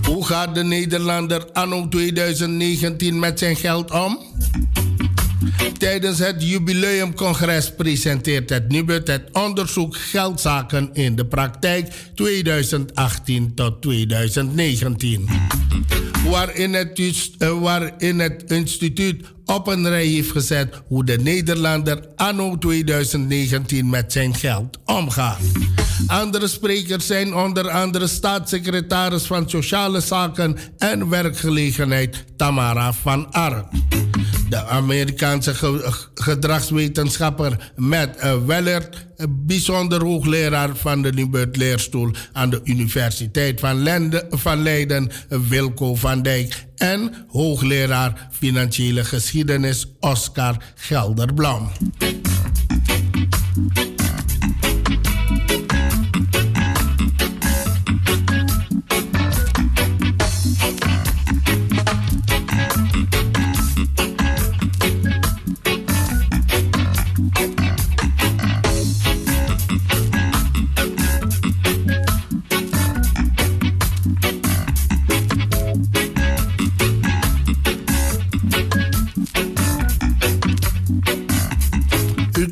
Hoe gaat de Nederlander anno 2019 met zijn geld om? Tijdens het jubileumcongres presenteert het NUBUT het onderzoek Geldzaken in de praktijk 2018 tot 2019. Waarin het, uh, waarin het instituut op een rij heeft gezet hoe de Nederlander anno 2019 met zijn geld omgaat. Andere sprekers zijn onder andere staatssecretaris van Sociale Zaken en Werkgelegenheid Tamara van Ark. De Amerikaanse gedragswetenschapper Matt uh, Wellert, bijzonder hoogleraar van de Nubert Leerstoel aan de Universiteit van, Lende, van Leiden, Wilco van Dijk, en hoogleraar financiële geschiedenis Oscar Gelderblom.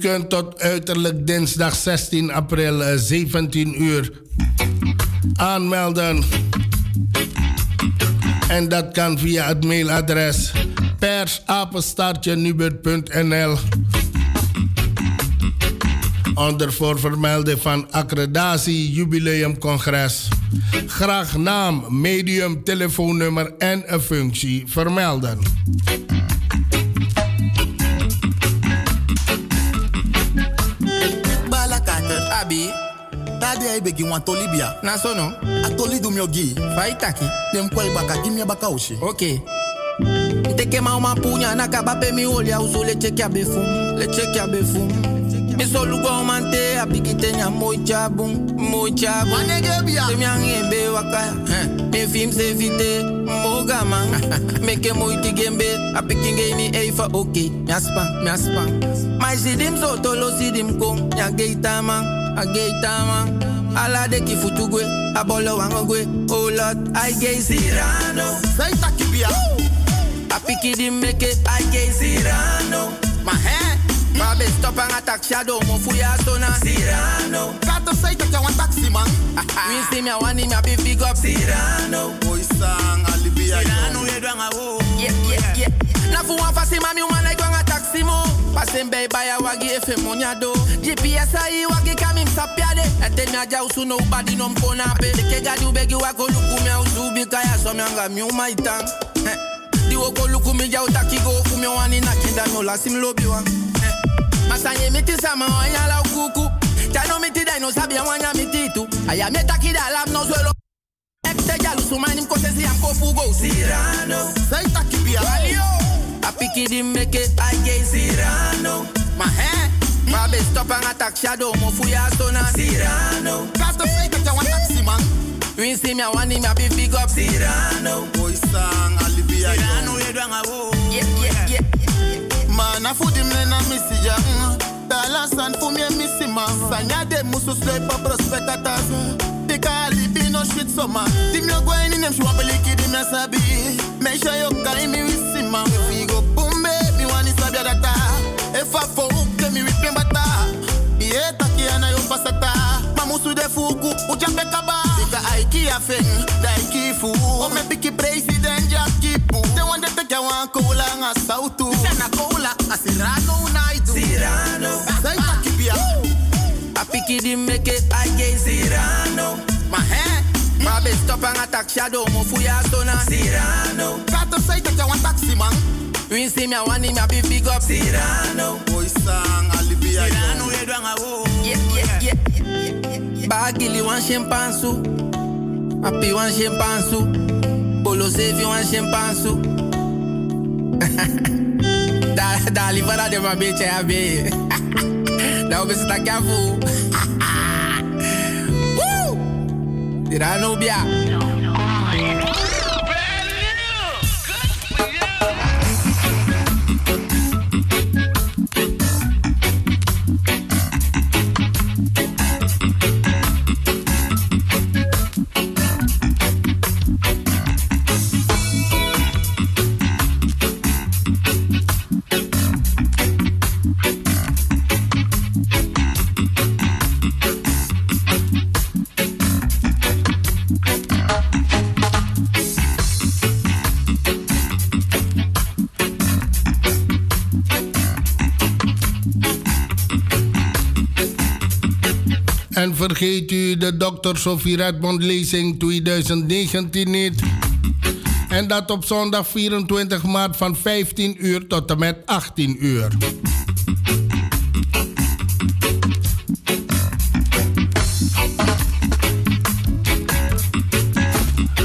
Kunt tot uiterlijk dinsdag 16 april eh, 17 uur aanmelden. En dat kan via het mailadres persapenstaartje.nl onder voorvermelding van accreditatie jubileumcongres. Graag naam, medium, telefoonnummer en een functie vermelden. Abi. Tadi ai begi wan toli bia. Na so no? A toli gi. Fai taki. Dem kwai baka gimi baka ushi. Okay. Teke ma uma punya na kaba pe mi olha uso le check ya befum. Le check ya befum. Mi so lugo mante a pikite nya moi chabum. Moi chabum. Manege bia. Angebe waka. Mi film se vite. Moga man. (laughs) Meke moi tigembe. A pikinge ni eifa okay. Mi aspa, mi aspa. Maar sidim so tolo sidim. Ya geita man. A geita man. Ala de ki futugwe. A bolo wangogwe. Oh Lord, I gay Cyrano. Say takibia. A piki di meke. I gay Cyrano. Ma hè? Babe stop ang attack shadow mo fuya sona Cyrano. Kato say tak ya wan taxi man. (laughs) Win see me a wani me a big big up Cyrano. Boy sang alibia. Cyrano ye dwanga wo. Yeah yeah yeah. Na fu wan fasi mami wan like mo. Pasen bay baya wagi efe monyado. GPS ai wagi kamim sapiade. Ete mi aja usu no body nom konape. Deke gadi ubegi wako luku mi ausu bikaya so mi anga mi umaitang. Di woko luku mi jau taki go fu mi wani na kinda no la sim lobi wa. Masanye miti sama wanya la ukuku. Tano miti dai no sabia wanya miti tu. Aya mi taki da lam no suelo. Ekte jalu sumani mkose si am kofugo. Cyrano. Say taki bia. A piki di meke I gay Cyrano. Ma hè? Babe stop ang attack shadow mo fuya sona Cyrano. Kato say tak ya wan taxi man. Win see me a wani me a big big up Cyrano. Boy sang alibia. Cyrano ye dwanga wo. Yeah yeah yeah. Mana fudi mnena misi ya Dala san fu mi misi ma Sanya de musu sleep pa taza Tika alibi no shit ma. Dim yo gwa ini nem shwa peliki dim na sabi. Make sure yo kai mi wisi ma. If we go boom baby wani sabi adata If I fall ke mi whip bata Iye taki ana yo pasata Mamusu de fuku ujambe kaba Tika aiki ya feng Daiki fu Ome piki president Jackie Pu They want to take ya one cola nga sautu Sana cola asirano unaidu Cyrano. Say takibia A piki di meke I gay Cyrano. Ma hè? Babe stop ang attack shadow mo fuya sona Cyrano. Kato say tak ya wan taxi man. Win see me a wani me a big big up Cyrano. Boy sang alibia Cyrano ye dwanga wo. Yeah yeah yeah. Bagili wan chimpansu. Api wan chimpansu. Polo sevi wan chimpansu. (laughs) Da da livara de ma beche ya be. Da obe sta kafu. Cyrano bia. Vergeet u de Dr. Sophie Redmond lezing 2019 niet. En dat op zondag 24 maart van 15 uur tot en met 18 uur.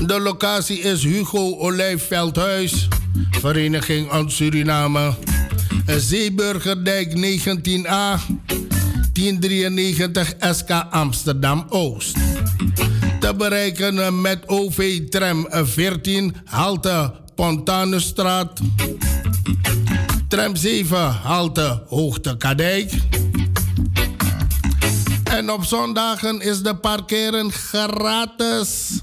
De locatie is Hugo Olijfveldhuis, Vereniging aan Suriname, Zeeburgerdijk 19a, 1093 SK Amsterdam Oost. Te bereiken met OV tram 14 halte Pontanusstraat. Tram 7 halte Hoogte Kadijk. En op zondagen is de parkeren gratis.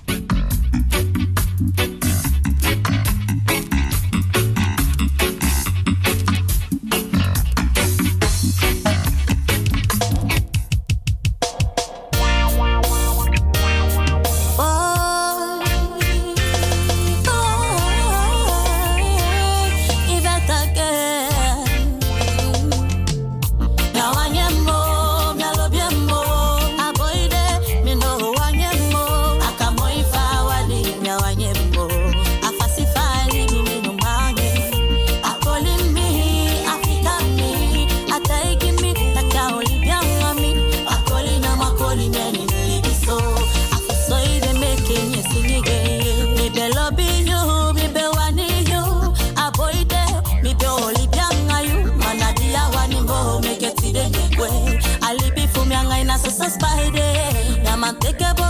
take a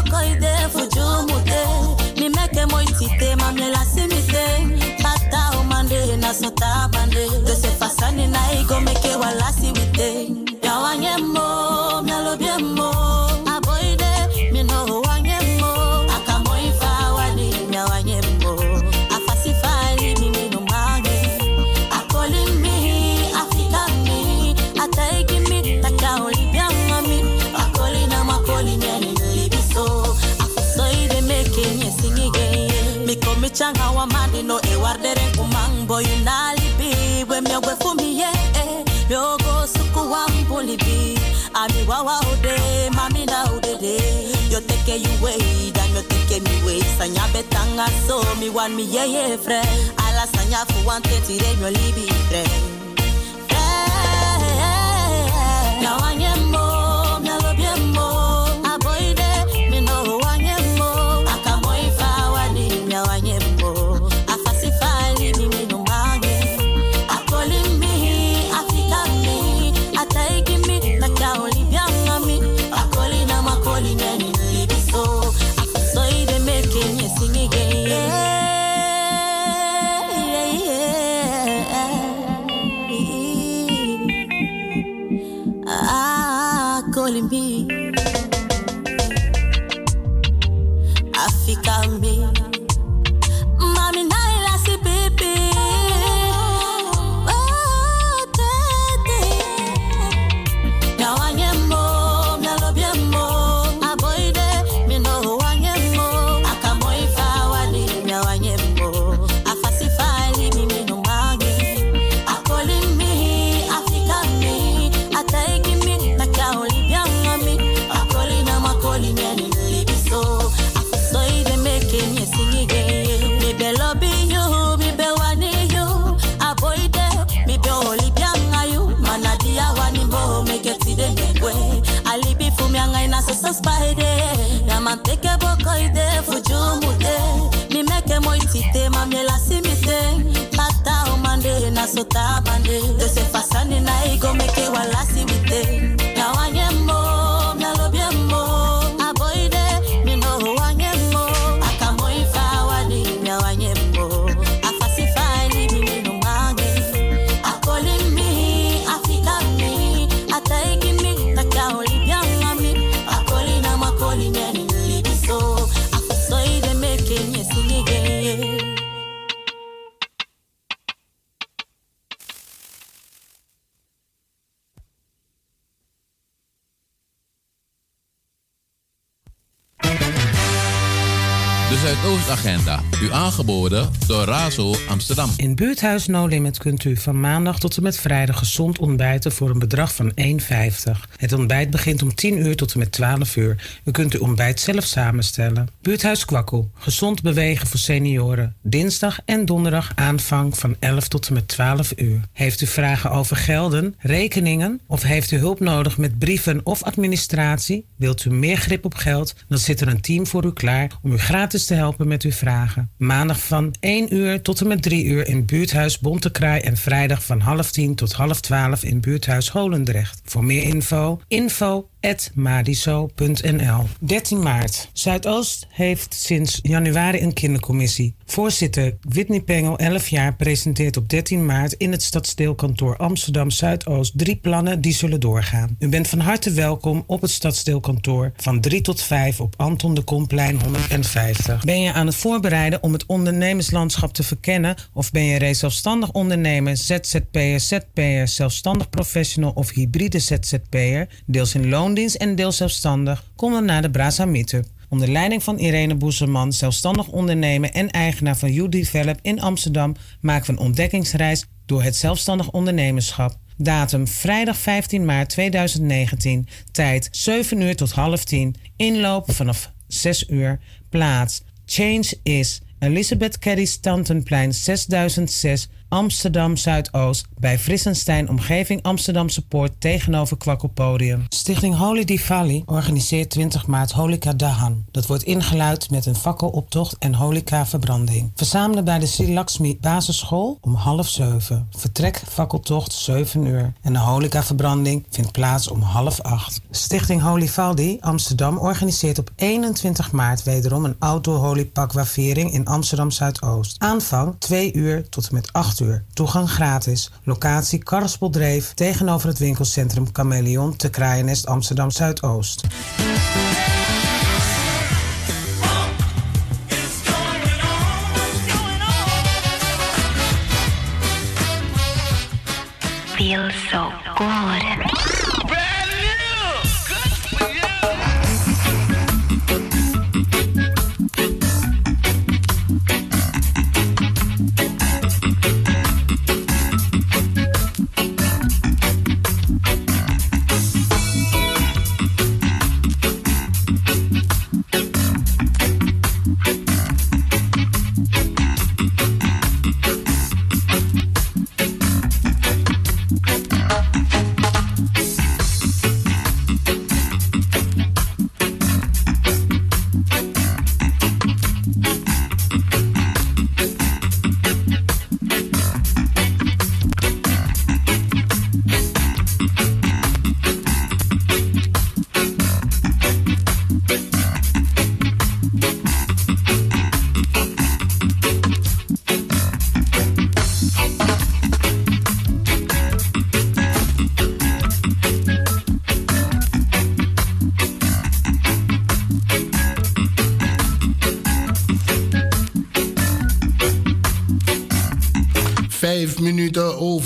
mi way Sanya betanga so, mi wan mi ye ye fre Ala sanya fu wan teti re myo libi fre aangeboden door Razo Amsterdam. In Buurthuis No Limit kunt u van maandag tot en met vrijdag gezond ontbijten voor een bedrag van 1,50. Het ontbijt begint om 10 uur tot en met 12 uur. U kunt uw ontbijt zelf samenstellen. Buurthuis Kwakkel. Gezond bewegen voor senioren. Dinsdag en donderdag aanvang van 11 tot en met 12 uur. Heeft u vragen over gelden, rekeningen of heeft u hulp nodig met brieven of administratie? Wilt u meer grip op geld? Dan zit er een team voor u klaar om u gratis te helpen met uw vragen. Maandag van 1 uur tot en met 3 uur in buurthuis Bontekraai en vrijdag van half 10 tot half 12 in buurthuis Holendrecht. Voor meer info, info madiso.nl 13 maart. Zuidoost heeft sinds januari een kindercommissie. Voorzitter Whitney Pengel, 11 jaar, presenteert op 13 maart in het stadsdeelkantoor Amsterdam Zuidoost drie plannen die zullen doorgaan. U bent van harte welkom op het stadsdeelkantoor van 3 tot 5 op Anton de Komplein 150. Ben je aan het voorbereiden om het ondernemerslandschap te verkennen of ben je reeds zelfstandig ondernemer, ZZP'er, ZP'er, zelfstandig professional of hybride ZZP'er, deels in loondienst en deels zelfstandig? Kom naar de Brasa Meetup. Onder leiding van Irene Boeserman, zelfstandig ondernemer en eigenaar van You Develop in Amsterdam, maken we een ontdekkingsreis door het zelfstandig ondernemerschap. Datum vrijdag 15 maart 2019. Tijd 7 uur tot half 10. Inloop vanaf 6 uur. Plaats Change is Elizabeth Carey Stantonplein 6006 Amsterdam Zuidoost bij Frissenstein Omgeving Amsterdamse Poort tegenover Kwakkelpodium. Stichting Holy Diwali organiseert 20 maart Holika Dahan. Dat wordt ingeluid met een fakkeloptocht en holika verbranding. Verzamelen bij de Sri Lakshmi Basisschool om half zeven. Vertrek fakkeltocht 7 uur. En de holika verbranding vindt plaats om half acht. Stichting Holy Valdi Amsterdam organiseert op 21 maart wederom een outdoor holy pakwa viering in Amsterdam Zuidoost. Aanvang 2 uur tot en met 8 Toegang gratis. Locatie Karrespel tegenover het winkelcentrum Chameleon te Kraaiennest Amsterdam Zuidoost. Feel so good.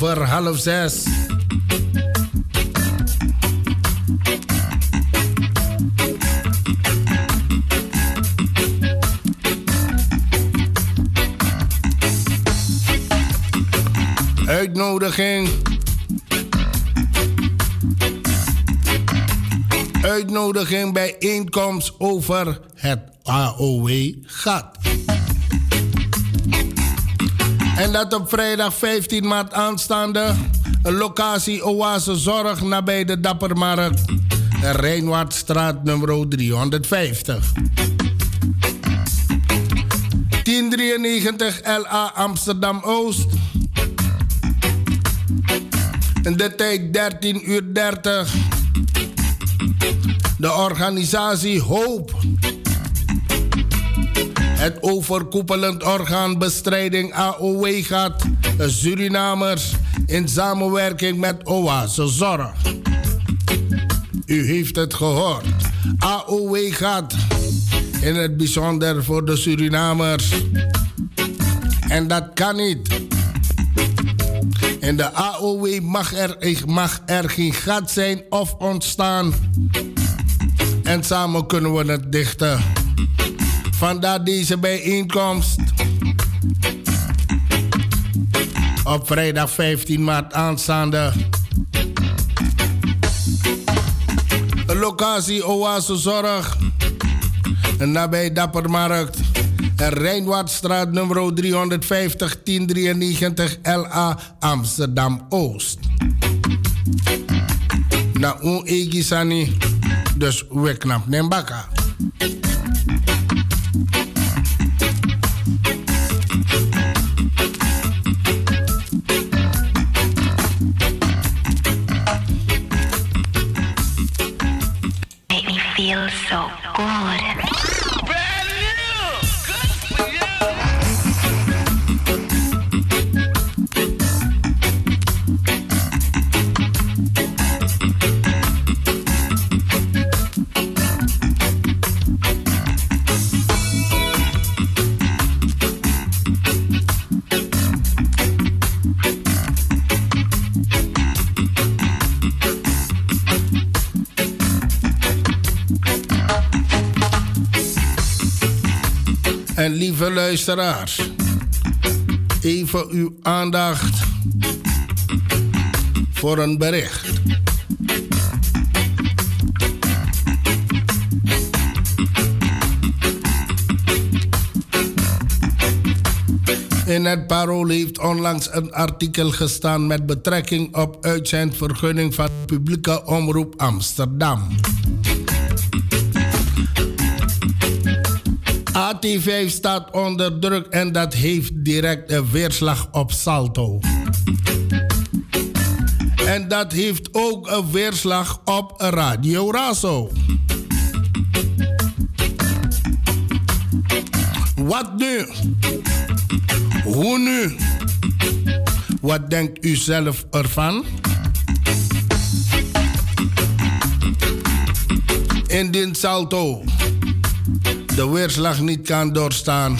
Over zes. Uitnodiging. Uitnodiging bij inkomst over het AOW-gat. En dat op vrijdag 15 maart aanstaande. Locatie Oase Zorg nabij de Dappermarkt. Rijnwaardstraat nummer 350. 1093 LA Amsterdam Oost. In de tijd 13 uur 30. De organisatie Hoop het overkoepelend orgaan bestrijding AOW gaat Surinamers in samenwerking met OASE Zorg. U heeft het gehoord. AOW gaat in het bijzonder voor de Surinamers. En dat kan niet. In de AOW mag er, mag er geen gat zijn of ontstaan. En samen kunnen we het dichten. Vandaar deze bijeenkomst. Op vrijdag 15 maart aanstaande. Locatie Oase Zorg. Nabij Dappermarkt. Rijnwaardstraat nummer 350 1093 LA Amsterdam Oost. Na egisani. Dus we knap Nembaka. Me feel lieve luisteraars, even uw aandacht voor een bericht. In het Parool heeft onlangs een artikel gestaan met betrekking op uitzendvergunning van publieke omroep Amsterdam. AT5 staat onder druk en dat heeft direct een weerslag op Salto. En dat heeft ook een weerslag op Radio Razo. Wat nu? Hoe nu? Wat denkt u zelf ervan? Indien Salto de weerslag niet kan doorstaan,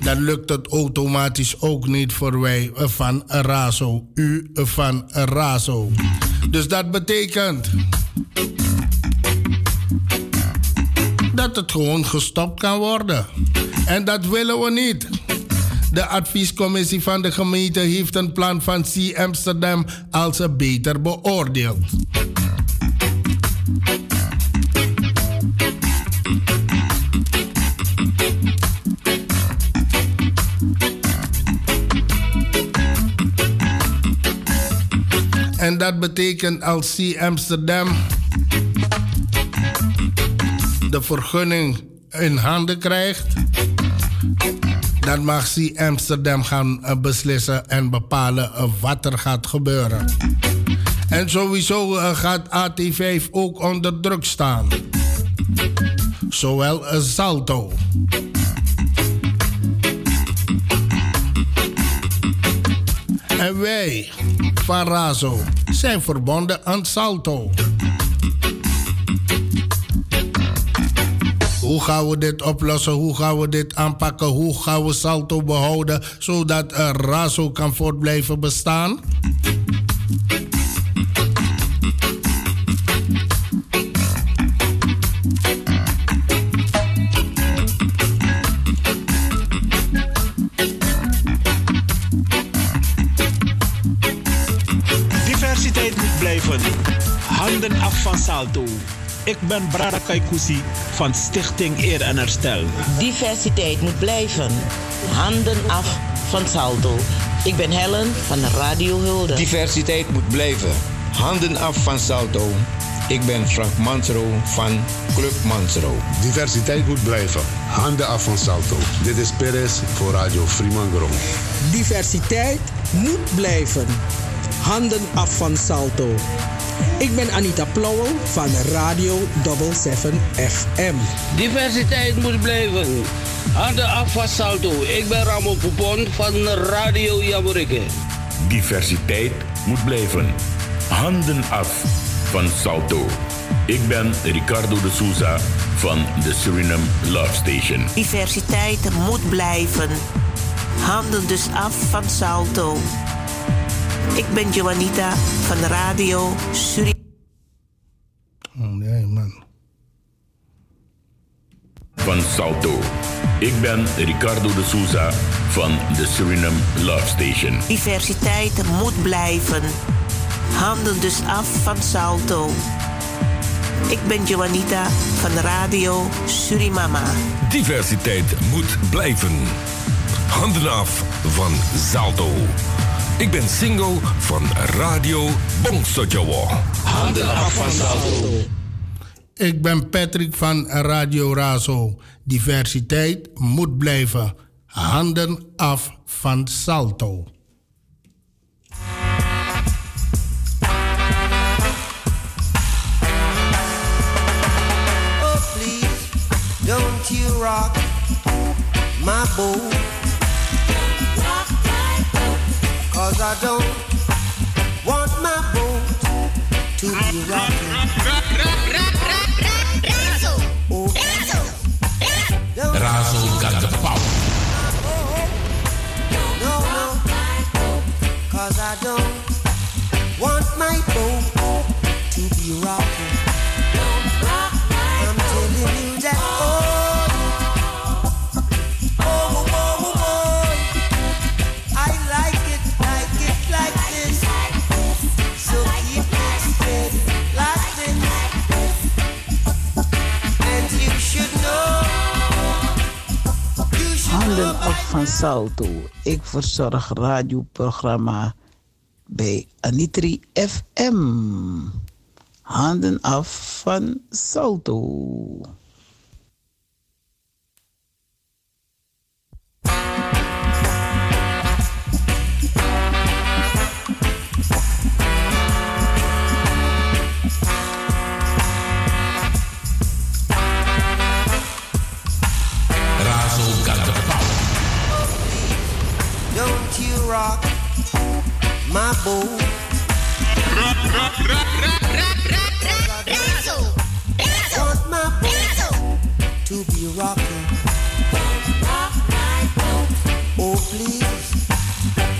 dan lukt het automatisch ook niet voor wij van Razo. U van Razo. Dus dat betekent dat het gewoon gestopt kan worden. En dat willen we niet. De adviescommissie van de gemeente heeft een plan van C Amsterdam als beter beoordeeld. En dat betekent als C Amsterdam de vergunning in handen krijgt, dan mag C Amsterdam gaan eh, beslissen en bepalen eh, wat er gaat gebeuren. En sowieso eh, gaat AT5 ook onder druk staan. Zowel Salto. En wij van Razo zijn verbonden aan Salto. Hoe gaan we dit oplossen? Hoe gaan we dit aanpakken? Hoe gaan we Salto behouden zodat Razo kan voortblijven bestaan? Van Salto. Ik ben Brada Kaikousi van Stichting Eer en Herstel. Diversiteit moet blijven. Handen af van Salto. Ik ben Helen van Radio Hulde. Diversiteit moet blijven. Handen af van Salto. Ik ben Frank Mansro van Club Mansro. Diversiteit moet blijven. Handen af van Salto. Dit is Perez voor Radio Fremangrom. Diversiteit moet blijven. Handen af van Salto. Ik ben Anita Plauwel van Radio 77 FM. Diversiteit moet blijven. Handen af van Salto. Ik ben Ramon Poupon van Radio Jamorikke. Diversiteit moet blijven. Handen af van Salto. Ik ben Ricardo de Souza van de Suriname Love Station. Diversiteit moet blijven. Handen dus af van Salto. Ik ben Joanita van Radio Suriname. Oh, nee, man. Van Salto. Ik ben Ricardo de Souza van de Suriname Love Station. Diversiteit moet blijven. Handen dus af van Salto. Ik ben Joanita van Radio Surimama. Diversiteit moet blijven. Handen af van Salto. Ik ben single van Radio Bongsojowo. Handen af van Salto. Ik ben Patrick van Radio Razo. Diversiteit moet blijven. Handen af van Salto. Oh, please, don't you rock my boat. Cause I don't want my boat to be rocking. Oh, Razo got the power. no, no. Cause I don't want my boat to be rocking. Van Salto. Ik verzorg radioprogramma bij Anitri FM. Handen af van Salto. Rock. Razzle, Want my boat to be rocking. Oh, please,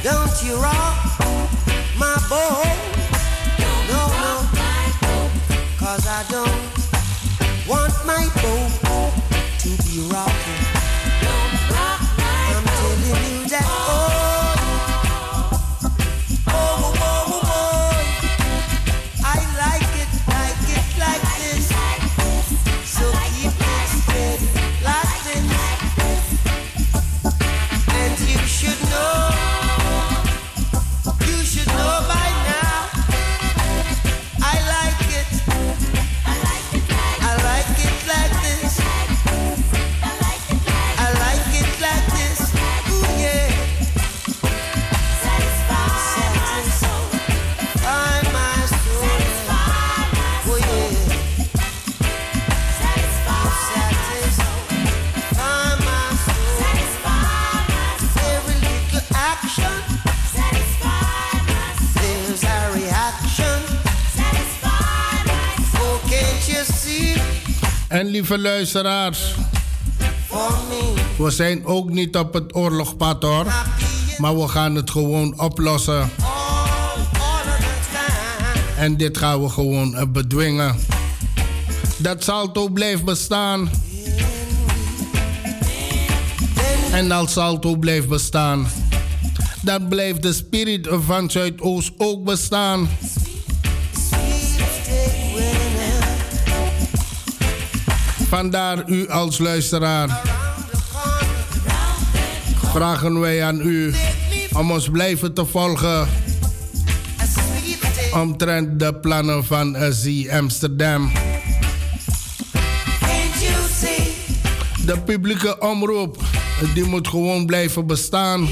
don't you rock my boat. No, no, cause I don't want my boat to be rocking. En lieve luisteraars, we zijn ook niet op het oorlogpad hoor. Maar we gaan het gewoon oplossen. En dit gaan we gewoon eh, bedwingen. Dat Salto blijft bestaan. En als Salto blijft bestaan, dan blijft de spirit van Zuidoost ook bestaan. Vandaar u als luisteraar. Vragen wij aan u om ons blijven te volgen. Omtrent de plannen van Z Amsterdam. De publieke omroep, die moet gewoon blijven bestaan.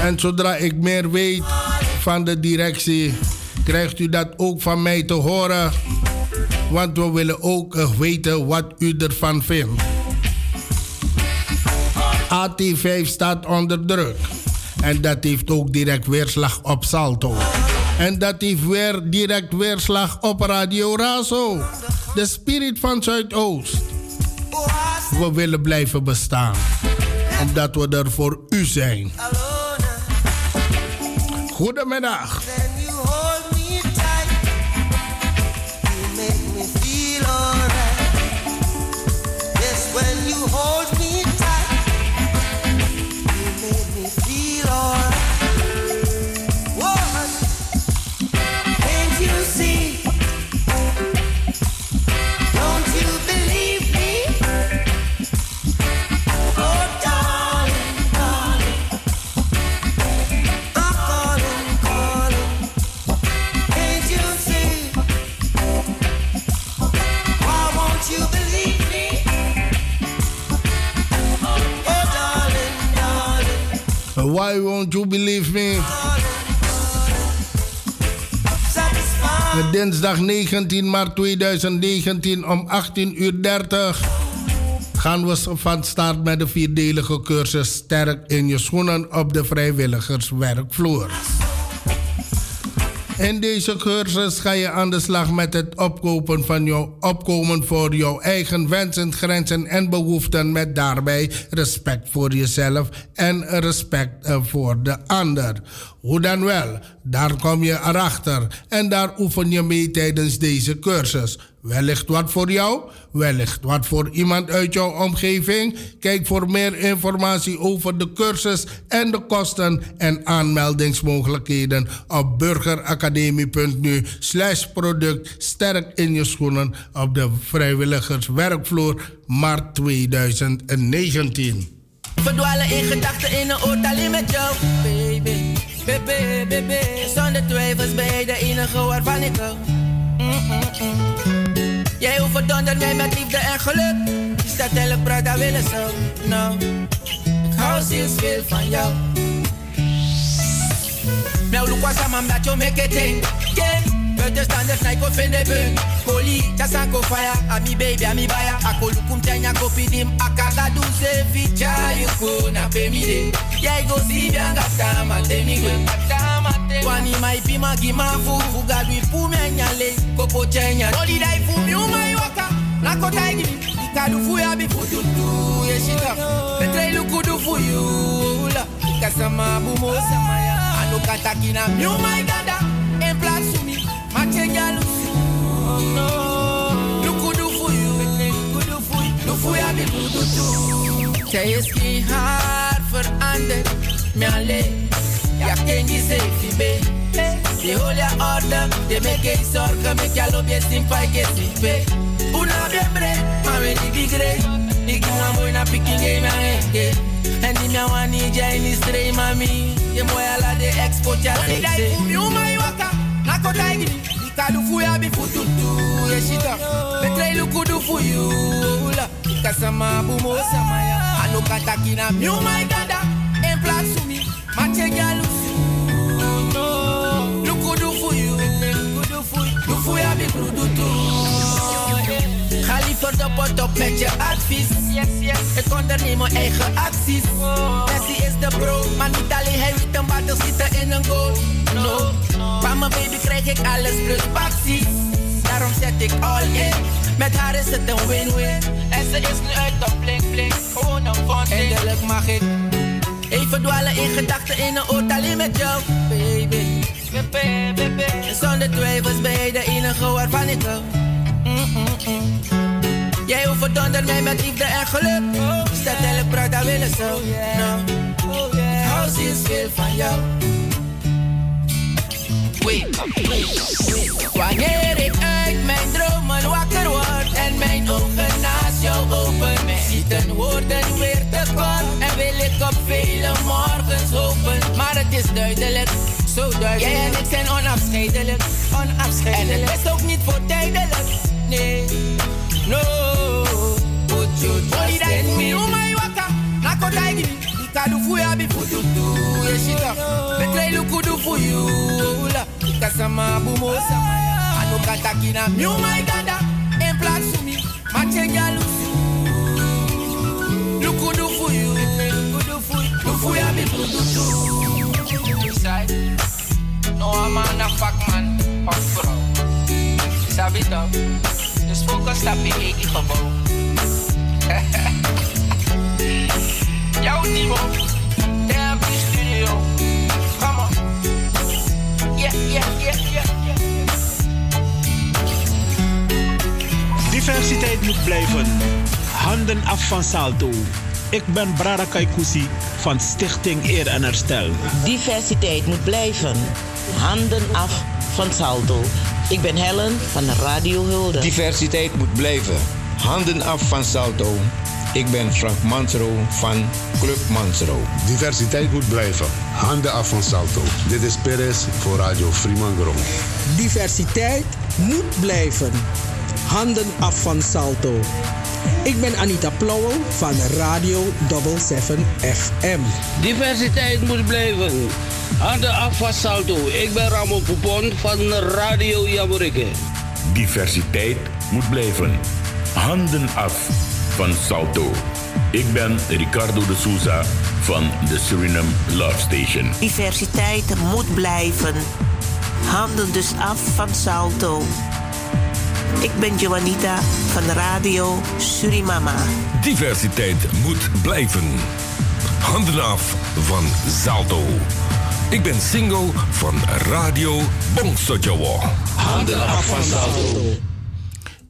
En zodra ik meer weet van de directie, krijgt u dat ook van mij te horen. Want we willen ook eh, weten wat u ervan vindt. AT5 staat onder druk. En dat heeft ook direct weerslag op Salto. En dat heeft weer direct weerslag op Radio Razo. De spirit van Zuidoost. We willen blijven bestaan. En dat we er voor u zijn. Goedemiddag. Why won't you believe me? Dinsdag 19 maart 2019 om 18 uur 30 gaan we van start met de vierdelige cursus Sterk in je schoenen op de vrijwilligerswerkvloer. In deze cursus ga je aan de slag met het opkopen van jouw opkomen voor jouw eigen wensen, grenzen en behoeften. Met daarbij respect voor jezelf en respect eh, voor de ander. Hoe dan wel? Daar kom je erachter en daar oefen je mee tijdens deze cursus. Wellicht wat voor jou, wellicht wat voor iemand uit jouw omgeving. Kijk voor meer informatie over de cursus en de kosten en aanmeldingsmogelijkheden op burgeracademie.nu slash product sterk in je schoenen op de vrijwilligerswerkvloer maart 2019. Verdwalen in gedachten in een oord alleen met jou, baby. Baby, baby. Zonder twijfels ben jij de enige waarvan ik hou. Mm-mm-mm. Jij overdondert mij met liefde en geluk. Is dat hele brada willen zo? Nou, ik hou zielsveel van jou. Nou, look wat samen dat make it ding. Yeah. Buitenstanders na ik vinden bun. Koli, jasan ko fire. Ami baby, ami baya. Ako lukum tenya ko pidim. Akaka du se ficha yuko na pemide. Jij go si bianga tama temigwe. Wani mai pima gima fu. Fuga me nyale. Kopo chenya. Oli dai fu mi umai waka. Nako taigi mi. Ikadu fu ya bi fu tutu. Yeshika. Betre luku du fu you. La. Kasama bumo samaya. Ano katakina mi umai dada. En plaats Zij is geen haar veranderd. Me alleen. Ja, ken je safe, be. Die hol je orde. Die make je zorgen. Make je loop je simpai ke simpe. Una bien bre. Maar we niet die grey. Ik doe een boy na picking game aan henge. En die mij wani jai ni stray mami. Je mooi ala de export ja. Die dai fumi umai waka. Nako taigi ni. Ikadu fuya bi fututu. Yeshita. Betre luku du fuyu. La. Ikasama bumo samaya. Ano katakina mi umai dada. En plaats voor me. Mache galusi. Luku du fuyu. Du fuyu. Du fuya bi fututu. Ga liever de pot op met je advies. Yes, yes. Ik onderneem mijn eigen acties. Messi is de bro, maar niet alleen hij weet een battle zitten in een goal. No, van mijn baby krijg ik alles plus acties. Daarom zet ik all in. Met haar is het een win-win. En ze is nu uit de blink blink. Gewoon een Eindelijk mag ik even dwalen in gedachten in een oord alleen met jou, baby. Baby, zonder twijfels ben jij de enige waarvan ik hou. Mm-mm-mm. Jij overdondert mij met liefde en geluk. Stel elk brada willen zo. Nou, ik hou zielsveel van jou. Wait. Wanneer ik uit mijn dromen wakker word en mijn ogen naast jou open, ziet een woorden weer te kort en wil ik op vele morgens hopen. Maar het is duidelijk, zo duidelijk. Jij en ik zijn onafscheidelijk, onafscheidelijk. En het is ook niet voor tijdelijk, nee, no. Put your trust in me. Oh my waka, nako daigi. Ikadu fuya bi fututu, yeshita. Betre luku du fuyu, la. Kasama bumo samaya. Ano katakina mi oh my dada. En plaats voor me, mache galusi. Luku du fuyu, luku du fuyu. Du fuya bi fututu. Say, no I'm a fuck man, fuck vrouw. Sabi toch? Dus focus (laughs) op je eigen gebouw. Jouw Timo, Tempi Studio. Come on. Yeah, yeah, yeah, yeah, yeah. Diversiteit moet blijven. Handen af van Salto. Ik ben Brada Kaikousi van Stichting Eer en Herstel. Diversiteit moet blijven. Handen af van Salto. Ik ben Helen van Radio Hulde. Diversiteit moet blijven. Handen af van Salto. Ik ben Frank Mansro van Club Mansro. Diversiteit moet blijven. Handen af van Salto. Dit is Perez voor Radio Fremangrom. Diversiteit moet blijven. Handen af van Salto. Ik ben Anita Plauwel van Radio 77 FM. Diversiteit moet blijven. Handen af van Salto. Ik ben Ramon Poupon van Radio Jamorikke. Diversiteit moet blijven. Handen af van Salto. Ik ben Ricardo de Souza van de Suriname Love Station. Diversiteit moet blijven. Handen dus af van Salto. Ik ben Joanita van Radio Surimama. Diversiteit moet blijven. Handen af van Salto. Ik ben single van Radio Bongsojowo. Handen af van Salto.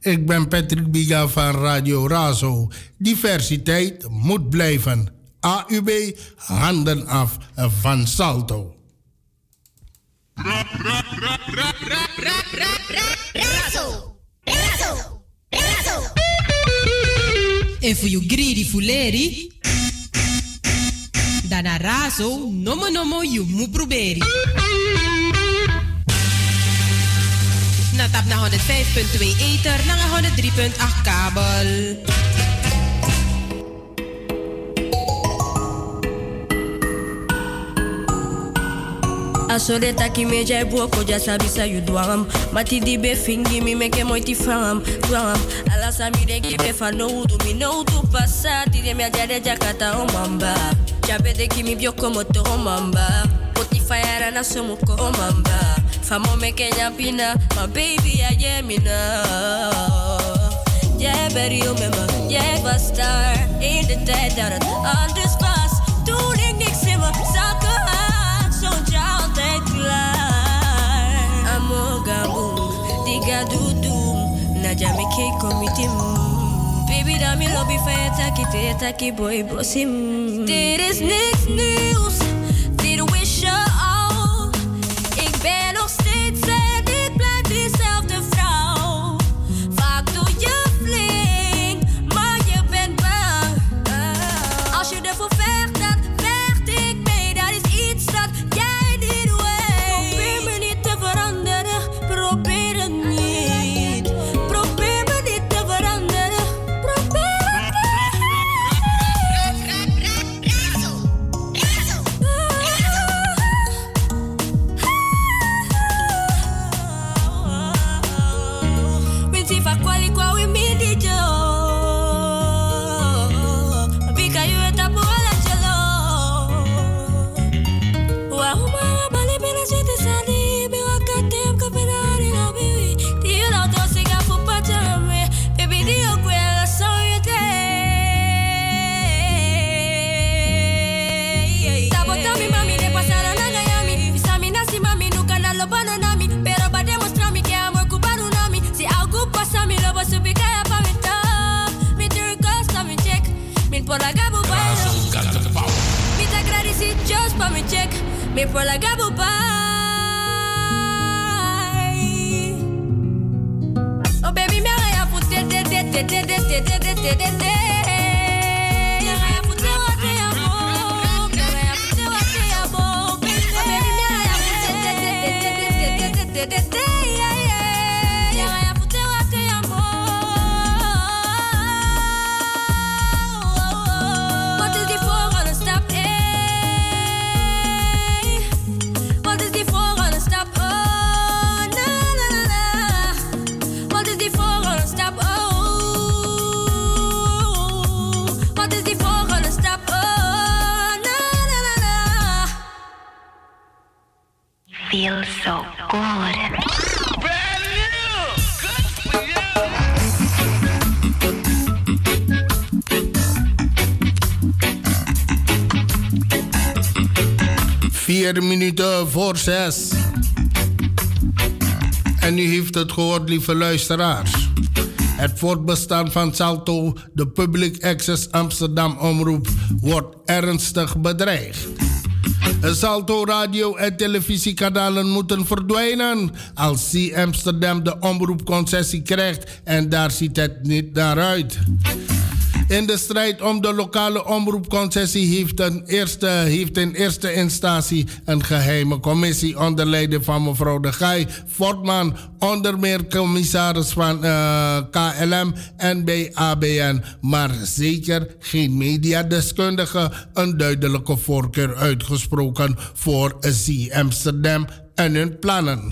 Ik ben Patrick Biga van Radio Razo. Diversiteit moet blijven. AUB, handen af van Salto. En voor you greedy fuleri, dan a razo, nomo nomo you mu proberi. Na tap na 105.2 ether, na 103.8 kabel. Asole taki me jai buoko ja sabisa you dwam Mati di be fingi mi meke moiti fam Dwam Ala sa mi de ki be fa no udu mi no udu pasa Ti de mi ajade jakata o mamba Chabede kimi bioko moto omamba Spotify arana somuko mamba. Famo me kenya pina My baby ya jemina Yeah, very umema Yeah, a star In the dead out of undersclass Toen ik niks in mijn zakken had Zoontje altijd klaar Amoga boom Diga dudum na keiko mitim me lobby voor je takkie, takkie boy, bossim. Mm. Dit is next nieuws. April like apple pie. Oh baby, me rien à foutre. Vier minuten voor zes. En u heeft het gehoord, lieve luisteraars. Het voortbestaan van Salto, de Public Access Amsterdam Omroep, wordt ernstig bedreigd. Salto radio- en televisiekanalen moeten verdwijnen als C Amsterdam de omroepconcessie krijgt en daar ziet het niet naar uit. In de strijd om de lokale omroepconcessie heeft, een eerste, heeft in eerste instantie een geheime commissie onder leiding van mevrouw De Gij Fortman, onder meer commissaris van eh, KLM en bij ABN, maar zeker geen mediadeskundige, een duidelijke voorkeur uitgesproken voor C Amsterdam en hun plannen.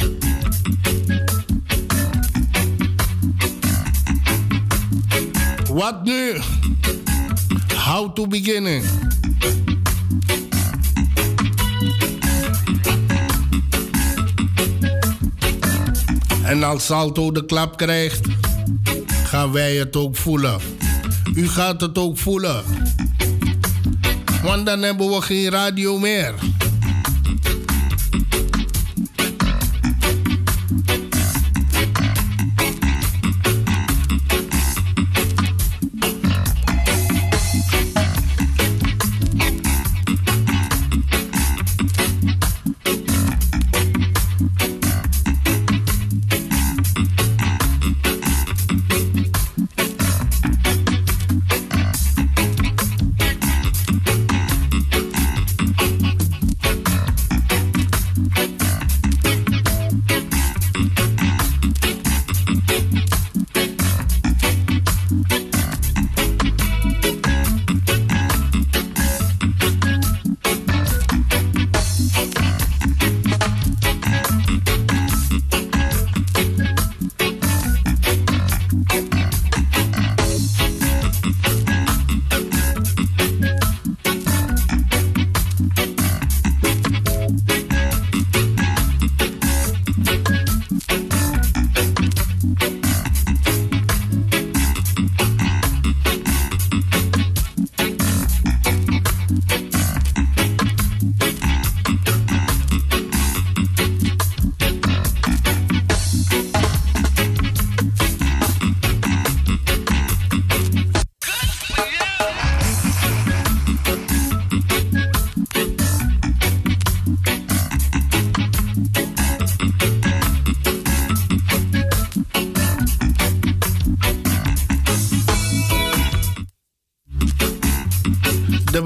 Wat nu? How to beginnen? En als Salto de klap krijgt, gaan wij het ook voelen. U gaat het ook voelen. Want dan hebben we geen radio meer.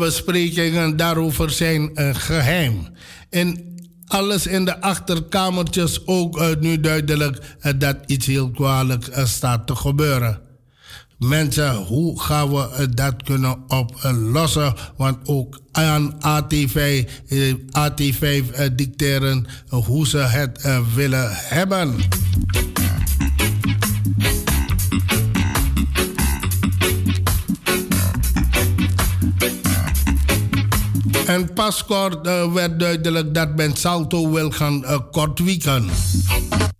Besprekingen daarover zijn een geheim. En alles in de achterkamertjes ook uh, nu duidelijk uh, dat iets heel kwalijk staat te gebeuren. Mensen, hoe gaan we dat kunnen oplossen? Want ook aan AT5, uh, AT5 uh, dicteren hoe ze het willen hebben. En pas kort uh, werd duidelijk dat men Salto wil gaan uh, kort weekend.